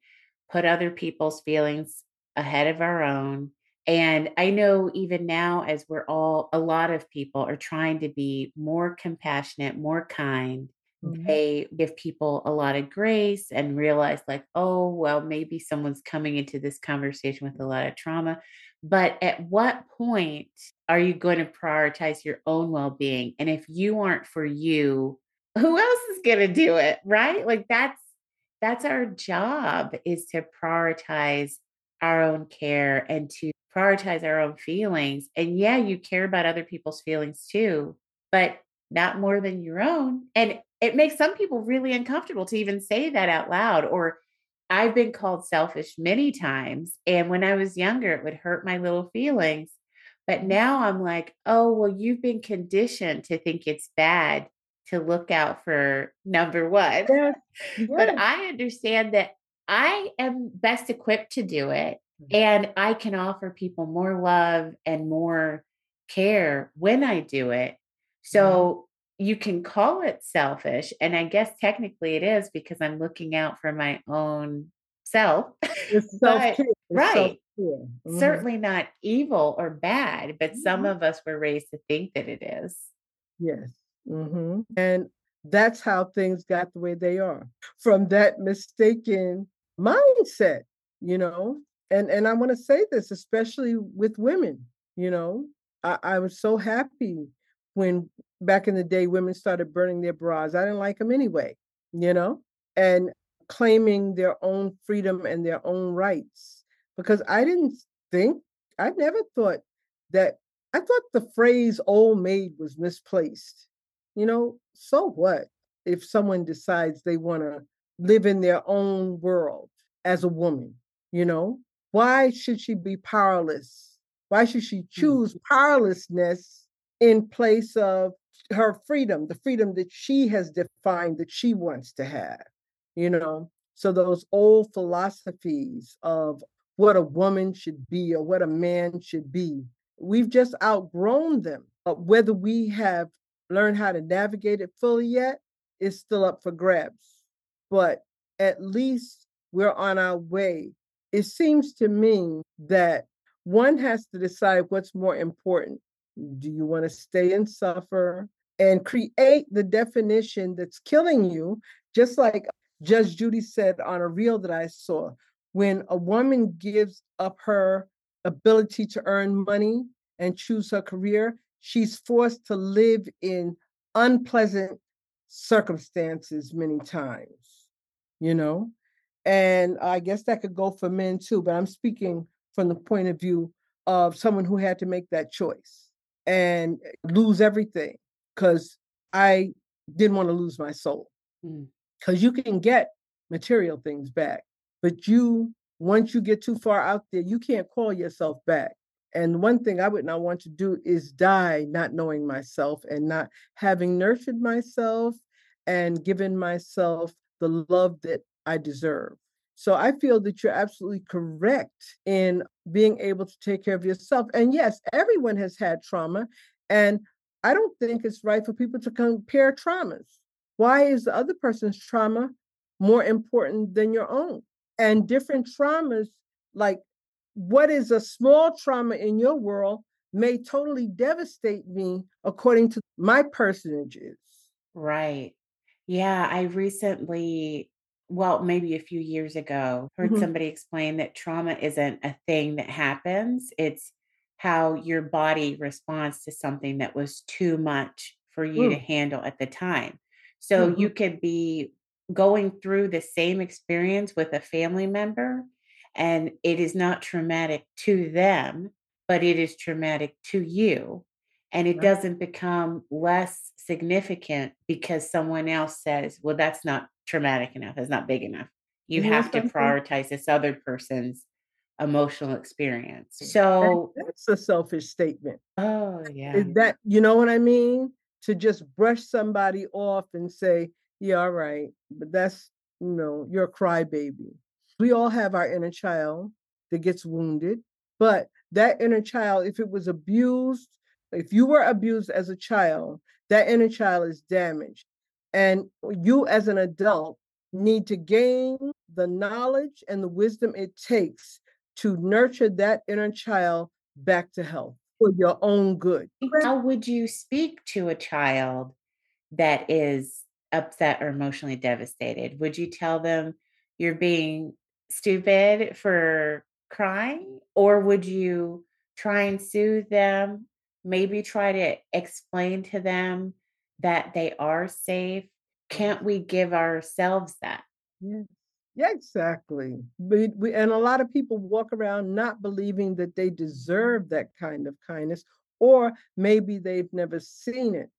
put other people's feelings ahead of our own. And I know even now, as we're all, a lot of people are trying to be more compassionate, more kind. Mm-hmm. They give people a lot of grace and realize, like, oh, well, maybe someone's coming into this conversation with a lot of trauma. But at what point are you going to prioritize your own well being? And if you aren't for you, who else is going to do it? Right? Like that's that's our job is to prioritize our own care and to prioritize our own feelings. And yeah, you care about other people's feelings too, but not more than your own. And it makes some people really uncomfortable to even say that out loud or I've been called selfish many times. And when I was younger, it would hurt my little feelings. But now I'm like, oh, well, you've been conditioned to think it's bad to look out for number one. Yeah. Yeah. But I understand that I am best equipped to do it. Mm-hmm. And I can offer people more love and more care when I do it. So you can call it selfish and i guess technically it is because i'm looking out for my own self but, right mm-hmm. certainly not evil or bad but mm-hmm. some of us were raised to think that it is yes mm-hmm. and that's how things got the way they are from that mistaken mindset you know and and i want to say this especially with women you know I, I was so happy when back in the day women started burning their bras. I didn't like them anyway, you know, and claiming their own freedom and their own rights because I didn't think, I never thought that, I thought the phrase old maid was misplaced. You know, so what if someone decides they want to live in their own world as a woman, you know? Why should she be powerless? Why should she hmm. choose powerlessness in place of her freedom, the freedom that she has defined that she wants to have, you know. So those old philosophies of what a woman should be or what a man should be, we've just outgrown them. But whether we have learned how to navigate it fully yet is still up for grabs. But at least we're on our way. It seems to me that one has to decide what's more important. Do you want to stay and suffer and create the definition that's killing you, just like Judge Judy said on a reel that I saw. When a woman gives up her ability to earn money and choose her career, she's forced to live in unpleasant circumstances many times, you know? And I guess that could go for men too, but I'm speaking from the point of view of someone who had to make that choice and lose everything because I didn't want to lose my soul. Because mm. you can get material things back, but you, once you get too far out there, you can't call yourself back. And one thing I would not want to do is die not knowing myself and not having nurtured myself and given myself the love that I deserve. So I feel that you're absolutely correct in being able to take care of yourself. And yes, everyone has had trauma. And I don't think it's right for people to compare traumas. Why is the other person's trauma more important than your own? And different traumas, like what is a small trauma in your world, may totally devastate me according to my personages. Right. Yeah. I recently, well, maybe a few years ago, heard mm-hmm. somebody explain that trauma isn't a thing that happens, it's how your body responds to something that was too much for you to handle at the time. So mm-hmm. you could be going through the same experience with a family member, and it is not traumatic to them, but it is traumatic to you. And it Right. doesn't become less significant because someone else says, well, that's not traumatic enough. It's not big enough. You You have to prioritize this other person's emotional experience. And So, that's a selfish statement. oh, Is yeah. that you know what I mean? To just brush somebody off and say, "Yeah, all right," but that's you know, you're a crybaby. We all have our inner child that gets wounded, but that inner child, if it was abused, if you were abused as a child, that inner child is damaged. And you as an adult need to gain the knowledge and the wisdom it takes to nurture that inner child back to health for your own good. How would you speak to a child that is upset or emotionally devastated? Would you tell them you're being stupid for crying? Or would you try and soothe them? Maybe try to explain to them that they are safe? Can't we give ourselves that? Yeah. Yeah, exactly. We, we, and a lot of people walk around not believing that they deserve that kind of kindness, or maybe they've never seen it.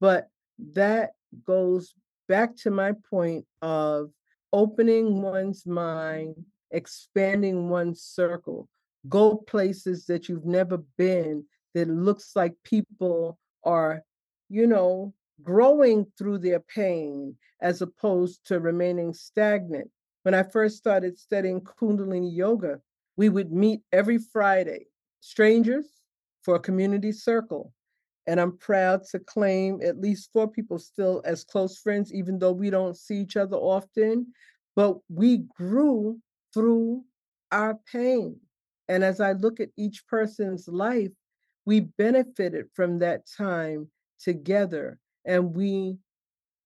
But that goes back to my point of opening one's mind, expanding one's circle, go places that you've never been that looks like people are, you know, growing through their pain as opposed to remaining stagnant. When I first started studying Kundalini Yoga, we would meet every Friday, strangers for a community circle. And I'm proud to claim at least four people still as close friends, even though we don't see each other often. But we grew through our pain. And as I look at each person's life, we benefited from that time together. And we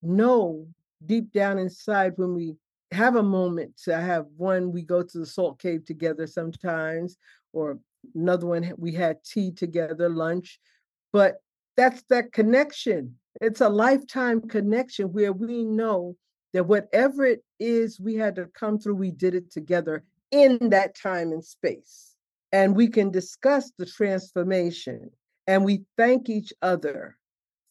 know deep down inside when we have a moment to have one, we go to the salt cave together sometimes, or another one, we had tea together, lunch. But that's that connection. It's a lifetime connection where we know that whatever it is we had to come through, we did it together in that time and space. And we can discuss the transformation and we thank each other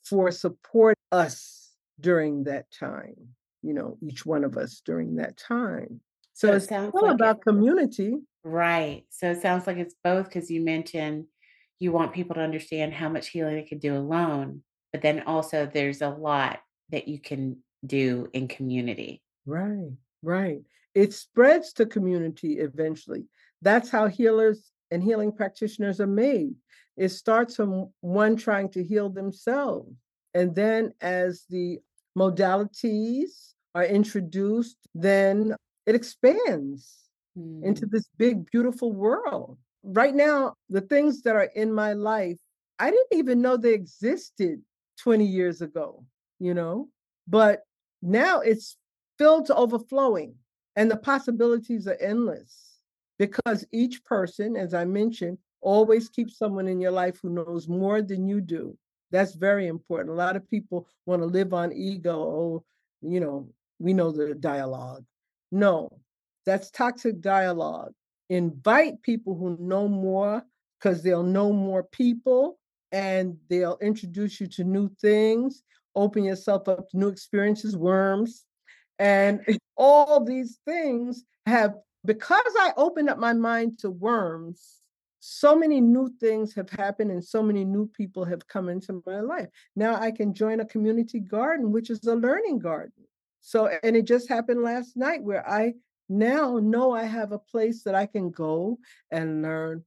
for support us during that time, you know, each one of us during that time. So So it it's sounds all like it about community. right. So it sounds like it's both because you mentioned you want people to understand how much healing they can do alone, but then also there's a lot that you can do in community. Right, right. It spreads to community eventually. That's how healers and healing practitioners are made. It starts from one trying to heal themselves. And then as the modalities are introduced, then it expands into Mm, this big, beautiful world. Right now, the things that are in my life, I didn't even know they existed 20 years ago, you know, but now it's filled to overflowing and the possibilities are endless because each person, as I mentioned, always keep someone in your life who knows more than you do. That's very important. A lot of people want to live on ego. Oh, you know, we know the dialogue. No, that's toxic dialogue. Invite people who know more because they'll know more people and they'll introduce you to new things, open yourself up to new experiences, worms. And all these things have, because I opened up my mind to worms, so many new things have happened and so many new people have come into my life. Now I can join a community garden, which is a learning garden. So, and it just happened last night where I now know I have a place that I can go and learn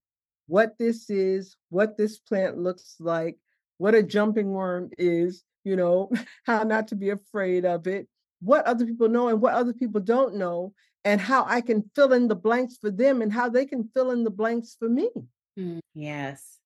what this is, what this plant looks like, what a jumping worm is, you know, how not to be afraid of it, what other people know and what other people don't know, and how I can fill in the blanks for them and how they can fill in the blanks for me. mm, yes.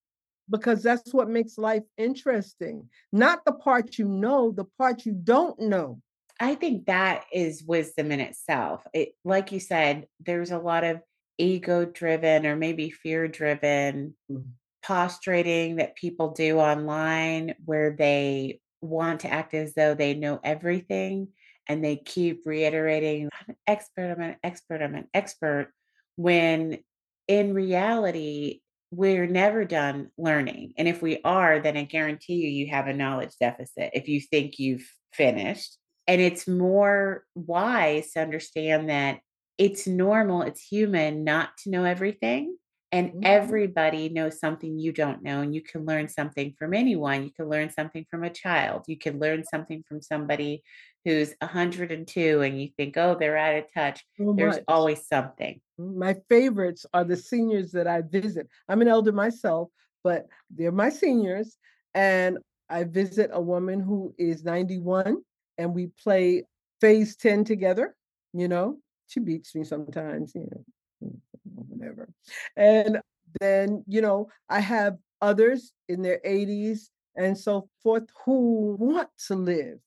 Because that's what makes life interesting. Not the part you know, the part you don't know. I think that is wisdom in itself. It, like you said, there's a lot of ego driven or maybe fear driven Mm. posturing that people do online where they want to act as though they know everything and they keep reiterating, I'm an expert, I'm an expert, I'm an expert, when in reality, we're never done learning. And if we are, then I guarantee you, you have a knowledge deficit if you think you've finished. And it's more wise to understand that it's normal, it's human not to know everything. And Mhm. everybody knows something you don't know, and you can learn something from anyone. You can learn something from a child. You can learn something from somebody who's 102 and you think, oh, they're out of touch. So There's much. always something. My favorites are the seniors that I visit. I'm an elder myself, but they're my seniors. And I visit a woman who is 91 and we play phase 10 together. You know, she beats me sometimes, you know, mm, whatever. And then, you know, I have others in their 80s and so forth who want to live.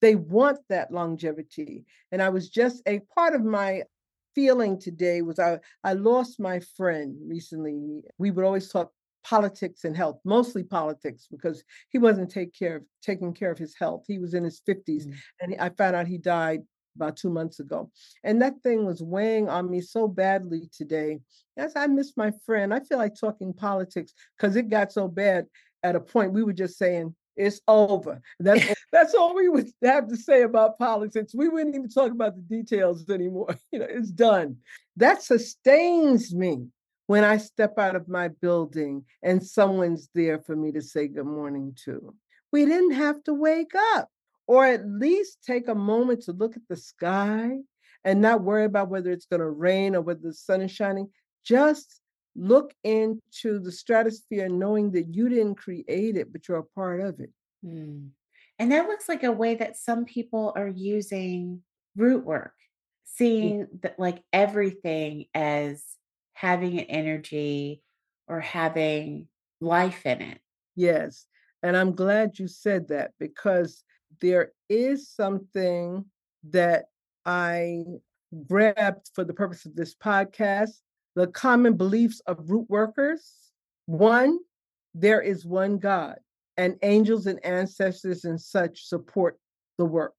They want that longevity. And I was just a part of my feeling today was I, I lost my friend recently. We would always talk politics and health, mostly politics, because he wasn't take care of taking care of his health. He was in his 50s, Mm. and I found out he died about two months ago. And that thing was weighing on me so badly today. As I miss my friend, I feel like talking politics because it got so bad at a point we were just saying it's over. That's that's all we would have to say about politics. We wouldn't even talk about the details anymore. You know, it's done. That sustains me when I step out of my building and someone's there for me to say good morning to. We didn't have to wake up or at least take a moment to look at the sky and not worry about whether it's going to rain or whether the sun is shining. Just look into the stratosphere knowing that you didn't create it, but you're a part of it. Mm. And that looks like a way that some people are using root work, Yeah. seeing that like everything as having an energy or having life in it. Yes. And I'm glad you said that because there is something that I grabbed for the purpose of this podcast the common beliefs of root workers. One, there is one God, and angels and ancestors and such support the work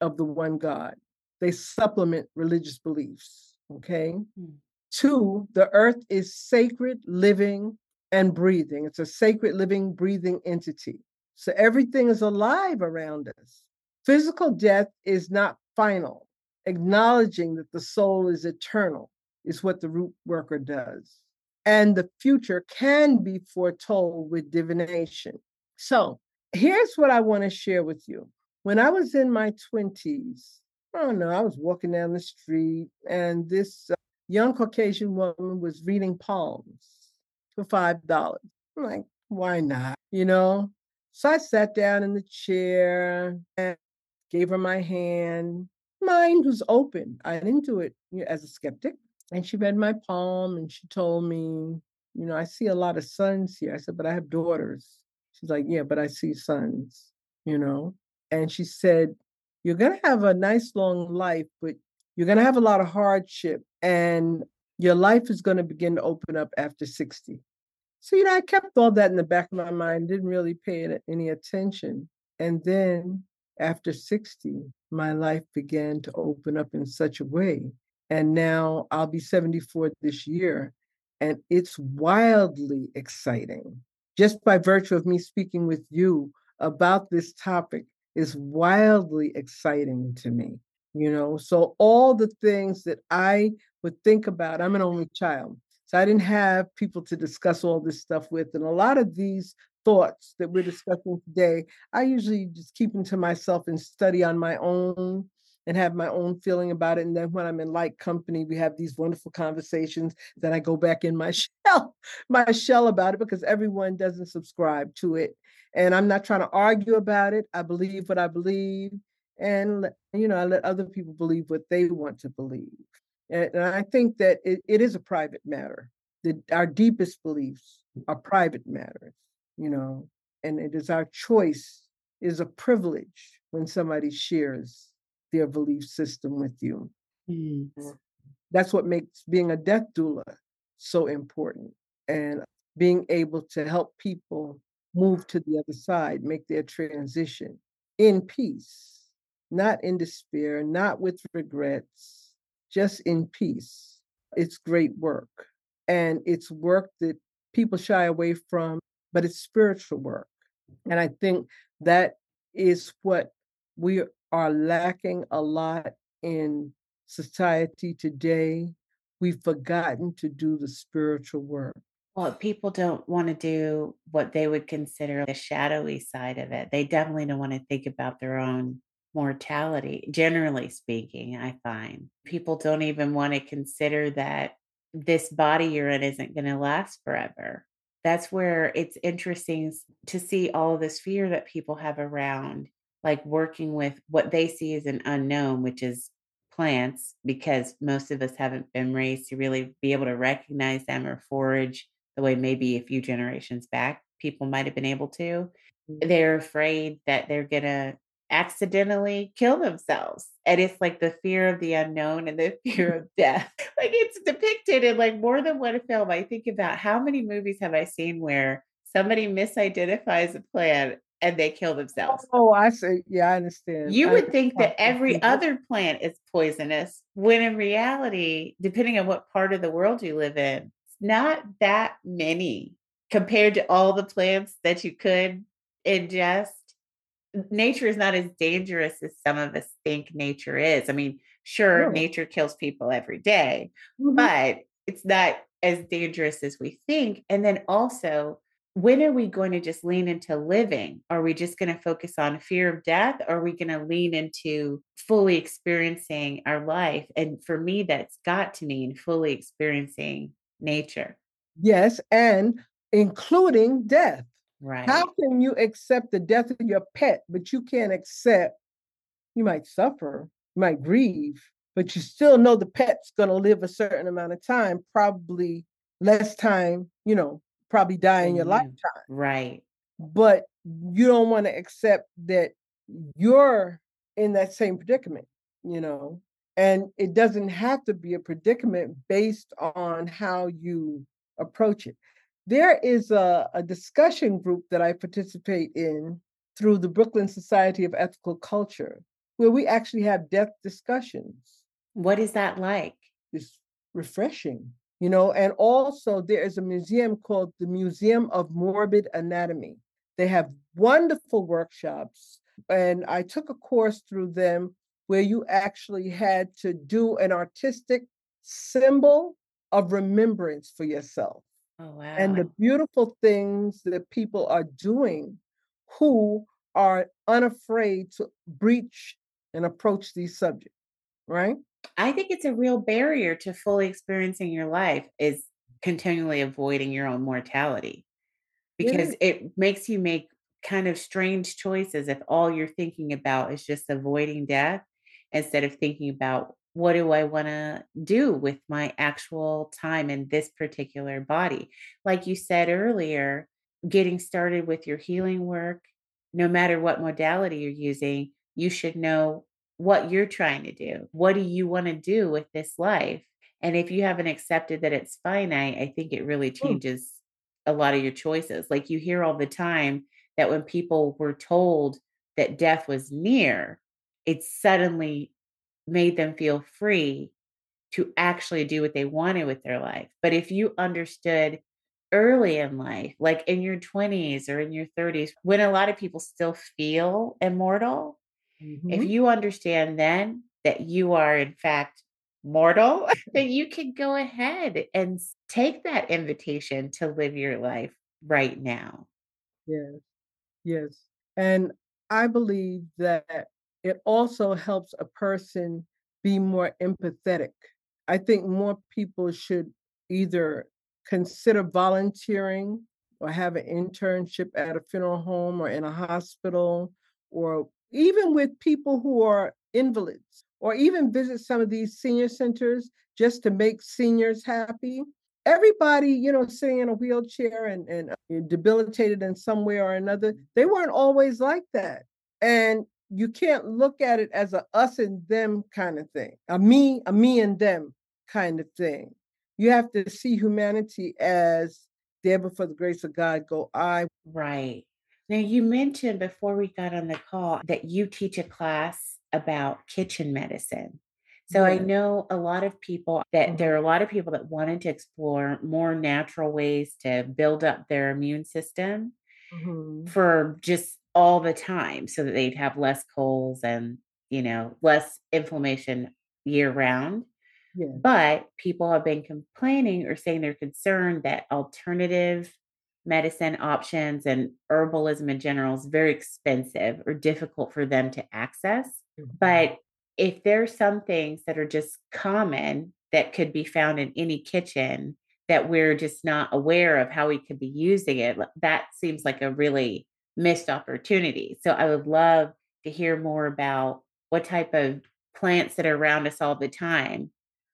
of the one God. They supplement religious beliefs. Okay. Mm. Two, the earth is sacred, living, and breathing. It's a sacred, living, breathing entity. So everything is alive around us. Physical death is not final. Acknowledging that the soul is eternal is what the root worker does. And the future can be foretold with divination. So here's what I want to share with you. When I was in my 20s, I don't know, I was walking down the street and this uh, young Caucasian woman was reading palms for $5. I'm like, why not? You know? So I sat down in the chair and gave her my hand. Mind was open. I didn't do it as a skeptic. And she read my palm and she told me, you know, I see a lot of sons here. I said, but I have daughters. She's like, yeah, but I see sons, you know? And she said, you're going to have a nice long life, but you're going to have a lot of hardship and your life is going to begin to open up after 60. So, you know, I kept all that in the back of my mind, didn't really pay it any attention. And then after 60, my life began to open up in such a way. And now I'll be 74 this year. And it's wildly exciting. Just by virtue of me speaking with you about this topic is wildly exciting to me. You know, so all the things that I would think about, I'm an only child. So I didn't have people to discuss all this stuff with. And a lot of these thoughts that we're discussing today, I usually just keep them to myself and study on my own and have my own feeling about it. And then when I'm in light company, we have these wonderful conversations. Then I go back in my shell, my shell about it because everyone doesn't subscribe to it. And I'm not trying to argue about it. I believe what I believe. And you know, I let other people believe what they want to believe. And, and I think that it, it is a private matter. That our deepest beliefs are private matters, you know, and it is our choice, it is a privilege when somebody shares their belief system with you. Mm. That's what makes being a death doula so important and being able to help people move to the other side, make their transition in peace, not in despair, not with regrets, just in peace. It's great work. And it's work that people shy away from, but it's spiritual work. And I think that is what we are lacking a lot in society today. We've forgotten to do the spiritual work. Well, people don't want to do what they would consider the shadowy side of it. They definitely don't want to think about their own mortality, generally speaking, I find. People don't even want to consider that this body you're in isn't going to last forever. That's where it's interesting to see all this fear that people have around, like working with what they see as an unknown, which is plants, because most of us haven't been raised to really be able to recognize them or forage the way maybe a few generations back people might have been able to. Mm. They're afraid that they're going to accidentally kill themselves. And it's like the fear of the unknown and the fear of death. Like it's depicted in like more than one film. I think about how many movies have I seen where somebody misidentifies a plant and they kill themselves. Oh, I see. Yeah, I understand. You I would think that every other plant is poisonous, when in reality, depending on what part of the world you live in, it's not that many compared to all the plants that you could ingest nature is not as dangerous as some of us think nature is. I mean, sure, no. nature kills people every day, mm-hmm. but it's not as dangerous as we think. And then also, when are we going to just lean into living? Are we just going to focus on fear of death? Or are we going to lean into fully experiencing our life? And for me, that's got to mean fully experiencing nature. Yes, and including death. Right. How can you accept the death of your pet, but you can't accept you might suffer, you might grieve, but you still know the pet's going to live a certain amount of time, probably less time, you know, probably die in your mm-hmm. lifetime. Right. But you don't want to accept that you're in that same predicament, you know, and it doesn't have to be a predicament based on how you approach it. There is a, a discussion group that I participate in through the Brooklyn Society of Ethical Culture, where we actually have death discussions. What is that like? It's refreshing, you know. And also, there is a museum called the Museum of Morbid Anatomy. They have wonderful workshops, and I took a course through them where you actually had to do an artistic symbol of remembrance for yourself. Oh, wow. And the beautiful things that people are doing who are unafraid to breach and approach these subjects, right? I think it's a real barrier to fully experiencing your life is continually avoiding your own mortality because yeah. it makes you make kind of strange choices if all you're thinking about is just avoiding death instead of thinking about what do I want to do with my actual time in this particular body? Like you said earlier, getting started with your healing work, no matter what modality you're using, you should know what you're trying to do. What do you want to do with this life? And if you haven't accepted that it's finite, I think it really hmm. changes a lot of your choices. Like you hear all the time that when people were told that death was near, it suddenly made them feel free to actually do what they wanted with their life. But if you understood early in life, like in your 20s or in your 30s, when a lot of people still feel immortal, mm-hmm. if you understand then that you are, in fact, mortal, then you can go ahead and take that invitation to live your life right now. Yes, yes. And I believe that it also helps a person be more empathetic. I think more people should either consider volunteering or have an internship at a funeral home or in a hospital or even with people who are invalids or even visit some of these senior centers just to make seniors happy everybody you know sitting in a wheelchair and, and uh, debilitated in some way or another they weren't always like that and you can't look at it as a us and them kind of thing, a me, a me and them kind of thing. You have to see humanity as there before the grace of God go I. Right. Now you mentioned before we got on the call that you teach a class about kitchen medicine. So I know a lot of people that Mhm. there are a lot of people that wanted to explore more natural ways to build up their immune system Mhm. for just all the time so that they'd have less colds and, you know, less inflammation year round. Yeah. But people have been complaining or saying they're concerned that alternative medicine options and herbalism in general is very expensive or difficult for them to access. Mhm. But if there's some things that are just common that could be found in any kitchen that we're just not aware of how we could be using it, that seems like a really missed opportunity. So I would love to hear more about what type of plants that are around us all the time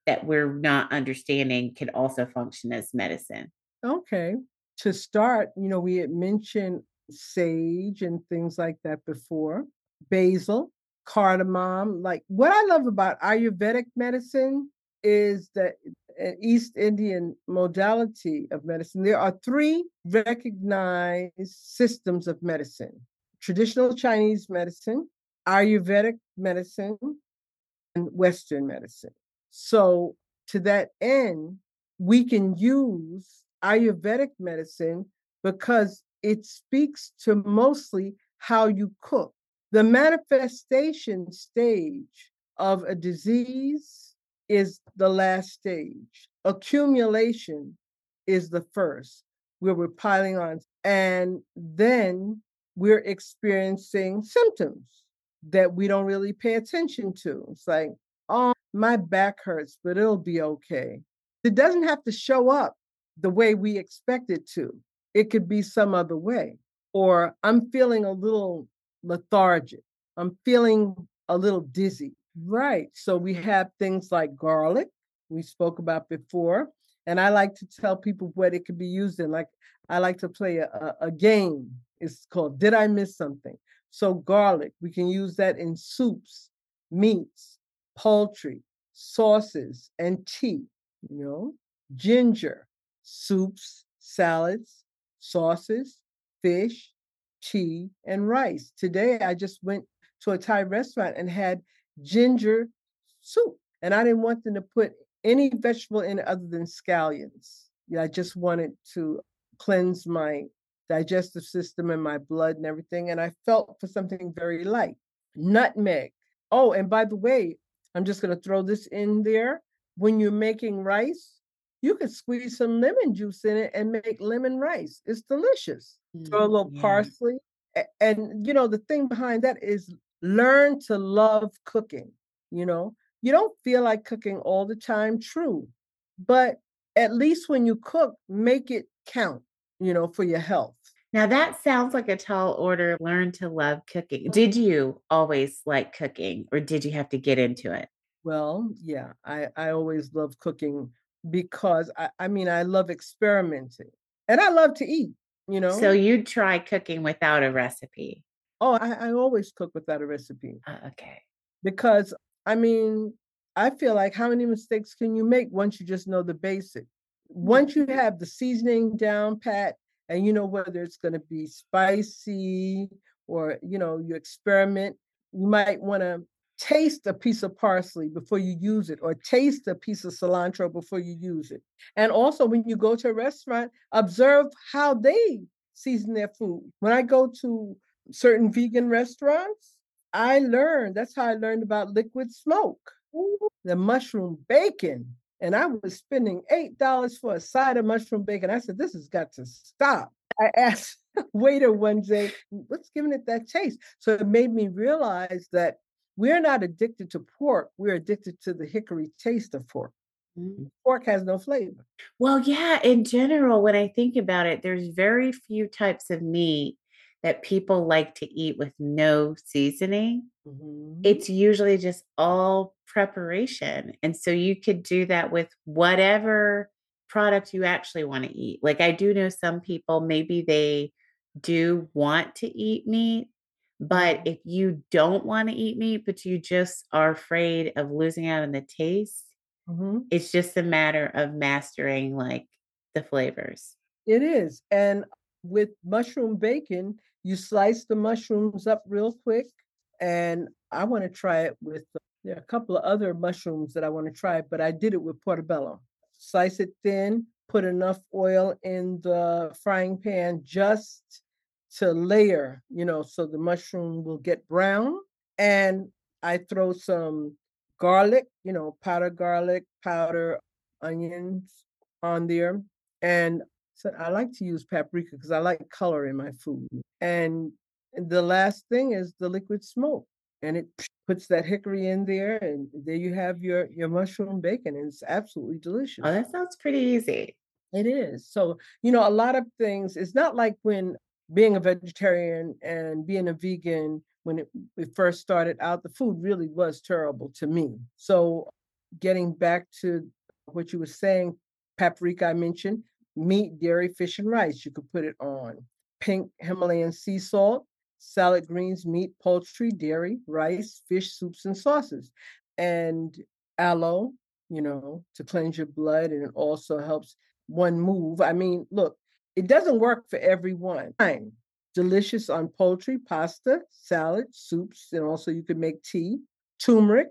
that we're not understanding could also function as medicine. Okay. To start, you know, we had mentioned sage and things like that before, basil, cardamom. Like what I love about Ayurvedic medicine is that an East Indian modality of medicine, there are three recognized systems of medicine traditional Chinese medicine, Ayurvedic medicine, and Western medicine. So, to that end, we can use Ayurvedic medicine because it speaks to mostly how you cook. The manifestation stage of a disease is the last stage, accumulation is the first, where we're piling on. And then we're experiencing symptoms that we don't really pay attention to. It's like, oh, my back hurts, but it'll be okay. It doesn't have to show up the way we expect it to. It could be some other way. Or I'm feeling a little lethargic. I'm feeling a little dizzy. Right. So we have things like garlic, we spoke about before. And I like to tell people what it could be used in. Like I like to play a, a, game. It's called Did I Miss Something? So garlic, we can use that in soups, meats, poultry, sauces, and tea, you know, ginger, soups, salads, sauces, fish, tea, and rice. Today I just went to a Thai restaurant and had ginger soup. And I didn't want them to put any vegetable in other than scallions. I just wanted to cleanse my digestive system and my blood and everything. And I felt for something very light. Nutmeg. Oh, and by the way, I'm just going to throw this in there. When you're making rice, you could squeeze some lemon juice in it and make lemon rice. It's delicious. Throw a Mm, little yeah. parsley. And, you know, the thing behind that is learn to love cooking. You know, you don't feel like cooking all the time, true. But at least when you cook, make it count, you know, for your health. Now that sounds like a tall order. Learn to love cooking. Did you always like cooking or did you have to get into it? Well, yeah, I, I always love cooking because I, I mean, I love experimenting and I love to eat, you know. So you'd try cooking without a recipe. Oh, I, I always cook without a recipe Uh, okay. because I mean, I feel like how many mistakes can you make once you just know the basic? Once you have the seasoning down pat and you know whether it's going to be spicy or, you know, you experiment, you might want to taste a piece of parsley before you use it or taste a piece of cilantro before you use it. And also when you go to a restaurant, observe how they season their food. When I go to certain vegan restaurants, I learned that's how I learned about liquid smoke, the mushroom bacon. And I was spending $8 for a side of mushroom bacon. I said, this has got to stop. I asked waiter one day, what's giving it that taste? So it made me realize that we're not addicted to pork, we're addicted to the hickory taste of pork. Mm. Pork has no flavor. Well, yeah, in general, when I think about it, there's very few types of meat that people like to eat with no seasoning. Mhm. It's usually just all preparation. And so you could do that with whatever product you actually want to eat. Like I do know some people, maybe they do want to eat meat, but Mhm. if you don't want to eat meat, but you just are afraid of losing out on the taste, Mhm. it's just a matter of mastering like the flavors. It is. And with mushroom bacon, you slice the mushrooms up real quick. And I want to try it with uh, There are a couple of other mushrooms that I want to try, but I did it with portobello. Slice it thin, put enough oil in the frying pan just to layer, you know, so the mushroom will get brown. And I throw some garlic, you know, powder garlic, powder onions on there. And so I like to use paprika because I like color in my food. And the last thing is the liquid smoke. And it puts that hickory in there, and there you have your your mushroom bacon, and it's absolutely oh, delicious. Oh, that sounds pretty easy. It is. So, you know, a lot of things, it's not like when being a vegetarian and being a vegan, when it, we first started out, the food really was terrible to me. So, getting back to what you were saying, paprika, I mentioned, meat, dairy, fish, and rice, you could put it on. Pink Himalayan sea salt, salad greens, meat, poultry, dairy, rice, fish, soups, and sauces. And aloe, you know, to cleanse your blood, and it also helps one move. I mean, look, it doesn't work for everyone. Fine. Delicious on poultry, pasta, salad, soups, and also you can make tea. Turmeric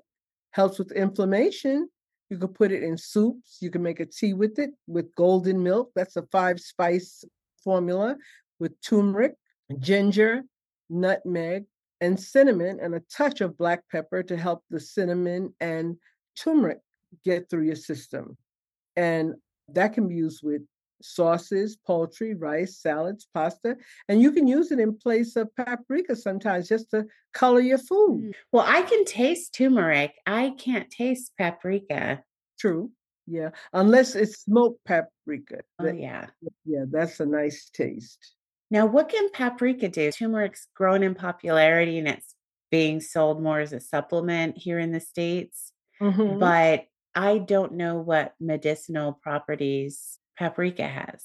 helps with inflammation. You could put it in soups. You can make a tea with it with golden milk. That's a five spice formula with turmeric, mm. ginger, nutmeg, and cinnamon, and a touch of black pepper to help the cinnamon and turmeric get through your system. And that can be used with sauces, poultry, rice, salads, pasta, and you can use it in place of paprika sometimes just to color your food. Mm. Well, I can taste turmeric. I can't taste paprika. True. Yeah, unless it's smoked paprika. Oh, yeah. Yeah, that's a nice taste. Now, what can paprika do? Turmeric's grown in popularity and it's being sold more as a supplement here in the States. Mhm. But I don't know what medicinal properties paprika has.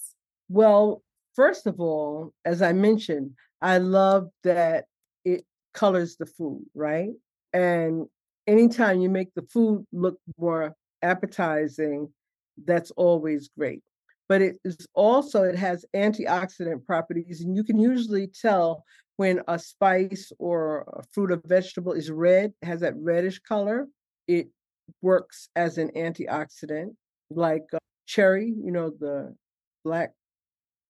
Well, first of all, as I mentioned, I love that it colors the food, right? And anytime you make the food look more appetizing, that's always great. But it is also, it has antioxidant properties, and you can usually tell when a spice or a fruit or vegetable is red, has that reddish color, it works as an antioxidant, like uh, cherry, you know, the black,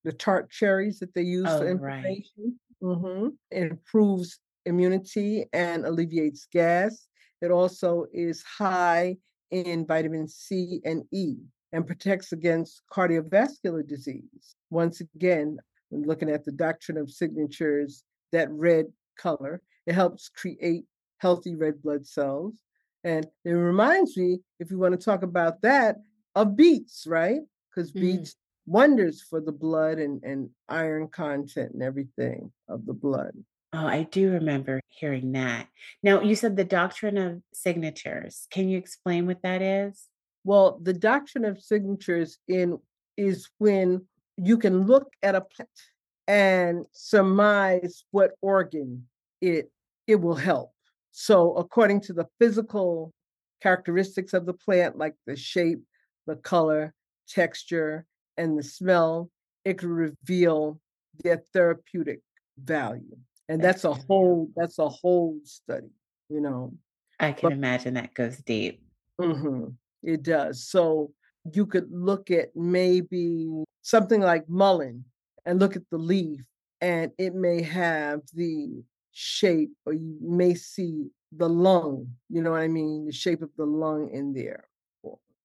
the tart cherries that they use for Oh, right. inflammation. Mhm. It improves immunity and alleviates gas. It also is high in vitamin C and E and protects against cardiovascular disease. Once again, when looking at the doctrine of signatures, that red color, it helps create healthy red blood cells. And it reminds me, if you want to talk about that, of beets, right? Because Mm. beets wonders for the blood and, and iron content and everything of the blood. Oh, I do remember hearing that. Now, you said the doctrine of signatures. Can you explain what that is? Well, the doctrine of signatures in is when you can look at a plant and surmise what organ it it will help. So according to the physical characteristics of the plant, like the shape, the color, texture, and the smell, it can reveal their therapeutic value. And that's a whole that's a whole study, you know. I can But imagine that goes deep. Mhm. It does. So you could look at maybe something like mullein and look at the leaf, and it may have the shape, or you may see the lung, you know what I mean? The shape of the lung in there.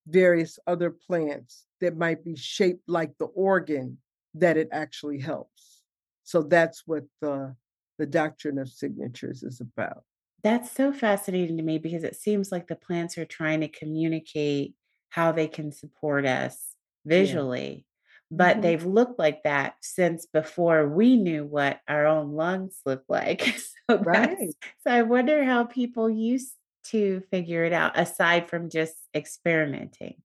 Various other plants that might be shaped like the organ that it actually helps. So that's what the the doctrine of signatures is about. That's so fascinating to me because it seems like the plants are trying to communicate how they can support us Yeah. visually, but Mhm. they've looked like that since before we knew what our own lungs look like. So Right. so I wonder how people used to figure it out aside from just experimenting.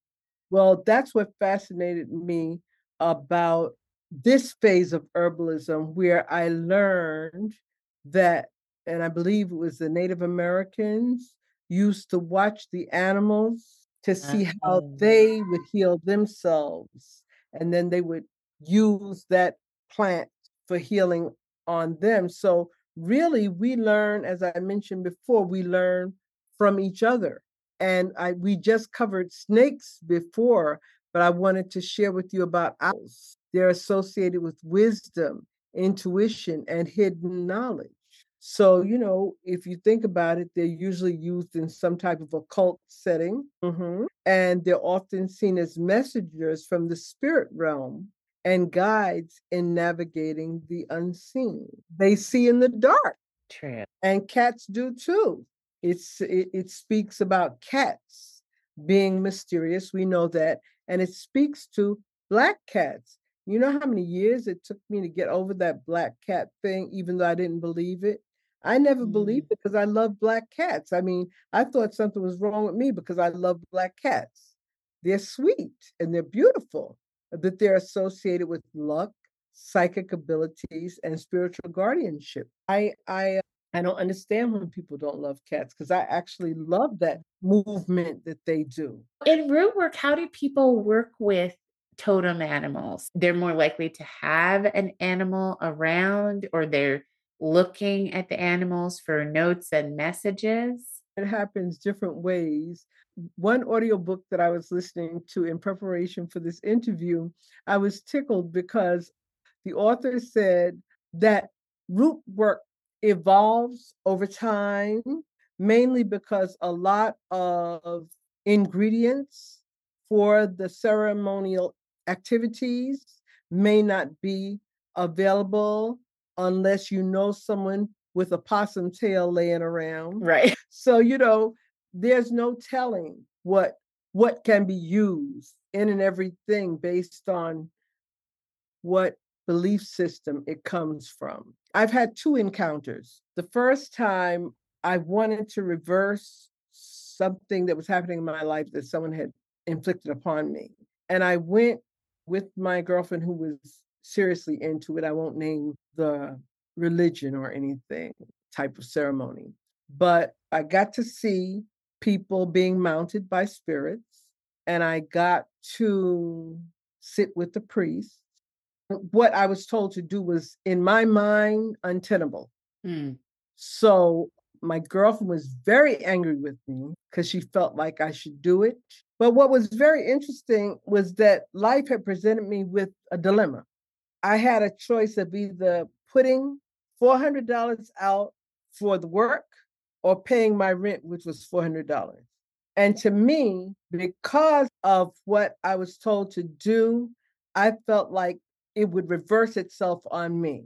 Well, that's what fascinated me about this phase of herbalism, where I learned that, and I believe it was the Native Americans used to watch the animals to uh, see how Oh. they would heal themselves. And then they would use that plant for healing on them. So, really, we learn, as I mentioned before, we learn from each other. And I we just covered snakes before, but I wanted to share with you about owls. They're associated with wisdom, intuition, and hidden knowledge. So, you know, if you think about it, they're usually used in some type of occult setting, mm-hmm. and they're often seen as messengers from the spirit realm and guides in navigating the unseen. They see in the dark. True. And cats do too. It's it, it speaks about cats being mysterious. We know that. And it speaks to black cats. You know how many years it took me to get over that black cat thing, even though I didn't believe it? I never mm. believed it because I love black cats. I mean, I thought something was wrong with me because I love black cats. They're sweet and they're beautiful, but they're associated with luck, psychic abilities, and spiritual guardianship. I I I don't understand when people don't love cats because I actually love that movement that they do. In root work, how do people work with totem animals? They're more likely to have an animal around or they're looking at the animals for notes and messages? It happens different ways. One audiobook that I was listening to in preparation for this interview, I was tickled because the author said that root work evolves over time, mainly because a lot of ingredients for the ceremonial activities may not be available unless you know someone with a possum tail laying around. Right. So, you know, there's no telling what what can be used in and everything based on what belief system it comes from. I've had two encounters. The first time I wanted to reverse something that was happening in my life that someone had inflicted upon me. And I went with my girlfriend who was seriously into it. I won't name the religion or anything type of ceremony, but I got to see people being mounted by spirits, and I got to sit with the priest. What I was told to do was, in my mind, untenable. Mm. So my girlfriend was very angry with me because she felt like I should do it. But what was very interesting was that life had presented me with a dilemma. I had a choice of either putting $400 out for the work or paying my rent, which was $400. And to me, because of what I was told to do, I felt like it would reverse itself on me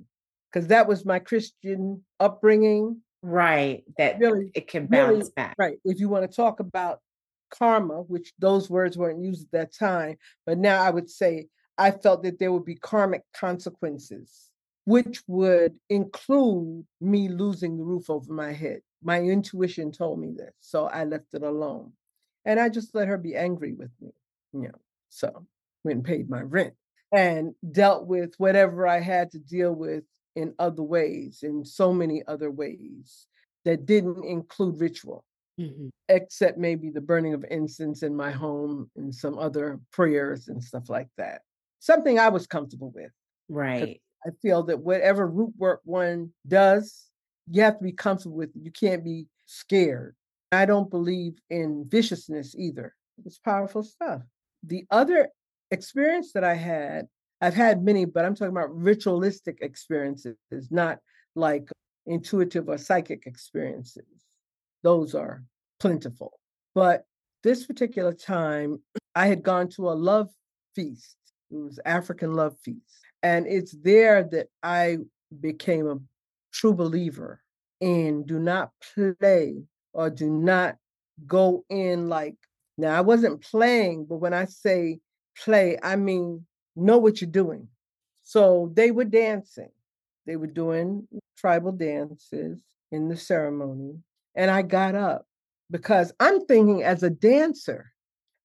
because that was my Christian upbringing. Right. That really it can bounce really, back. Right. If you want to talk about karma, which those words weren't used at that time, but now I would say I felt that there would be karmic consequences, which would include me losing the roof over my head. My intuition told me this, so I left it alone. And I just let her be angry with me, you know. So went and paid my rent and dealt with whatever I had to deal with in other ways, in so many other ways that didn't include ritual. Mm-hmm. except maybe the burning of incense in my home and some other prayers and stuff like that something I was comfortable with. Right. I feel that whatever root work one does, you have to be comfortable with it. You can't be scared. I don't believe in viciousness either. It's powerful stuff. The other experience that I had, I've had many, but I'm talking about ritualistic experiences, not like intuitive or psychic experiences. Those are plentiful. But this particular time, I had gone to a love feast it was African Love Feast. And it's there that I became a true believer in do not play or do not go in like, now I wasn't playing, but when I say play, I mean know what you're doing. So they were dancing. They were doing tribal dances in the ceremony. And I got up because I'm thinking as a dancer.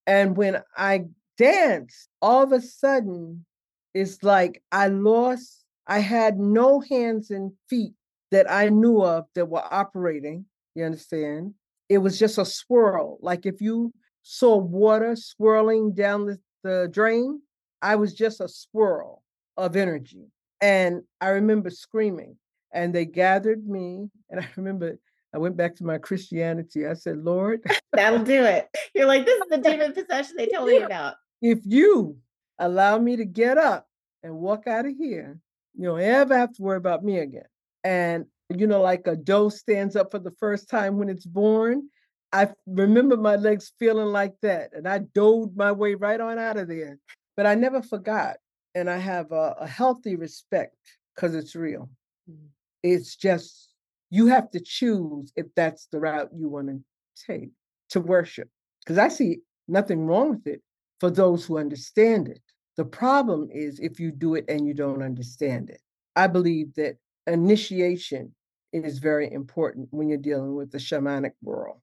And when I danced, all of a sudden, it's like I lost, I had no hands and feet that I knew of that were operating. You understand? It was just a swirl. Like if you saw water swirling down the, the drain, I was just a swirl of energy. And I remember screaming, and they gathered me. And I remember I went back to my Christianity. I said, Lord, that'll do it. You're like, this is the demon possession they told me about. If you allow me to get up and walk out of here, you don't ever have to worry about me again. And, you know, like a doe stands up for the first time when it's born. I remember my legs feeling like that. And I dove my way right on out of there. But I never forgot. And I have a, a healthy respect because it's real. Mm. It's just, you have to choose if that's the route you want to take to worship. Because I see nothing wrong with it for those who understand it. The problem is if you do it and you don't understand it. I believe that initiation is very important when you're dealing with the shamanic world.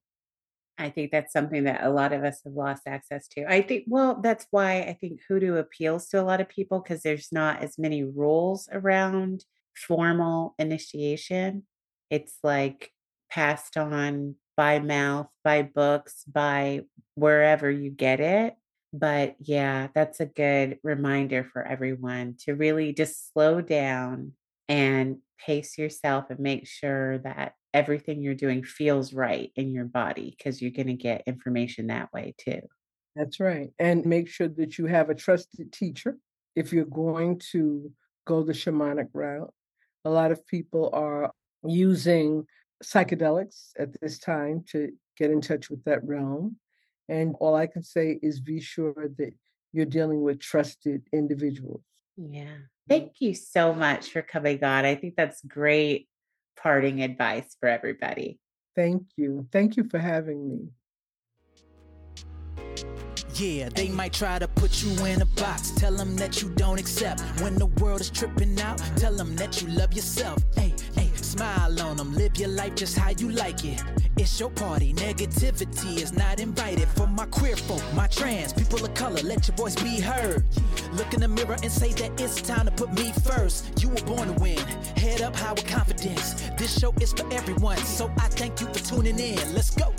I think that's something that a lot of us have lost access to. I think, well, that's why I think hoodoo appeals to a lot of people because there's not as many rules around formal initiation. It's like passed on by mouth, by books, by wherever you get it. But yeah, that's a good reminder for everyone to really just slow down and pace yourself and make sure that everything you're doing feels right in your body because you're going to get information that way too. That's right. And make sure that you have a trusted teacher if you're going to go the shamanic route. A lot of people are using psychedelics at this time to get in touch with that realm. And all I can say is be sure that you're dealing with trusted individuals. Yeah. Mm-hmm. Thank you so much for coming on. I think that's great parting advice for everybody. Thank you. Thank you for having me. Yeah, they might try to put you in a box. Tell them that you don't accept. When the world is tripping out, tell them that you love yourself. Hey, hey, smile on them. Live your life just how you like it. It's your party. Negativity is not invited. For my queer folk, my trans, people of color, let your voice be heard. Look in the mirror and say that it's time to put me first. You were born to win. Head up high with confidence. This show is for everyone. So I thank you for tuning in. Let's go.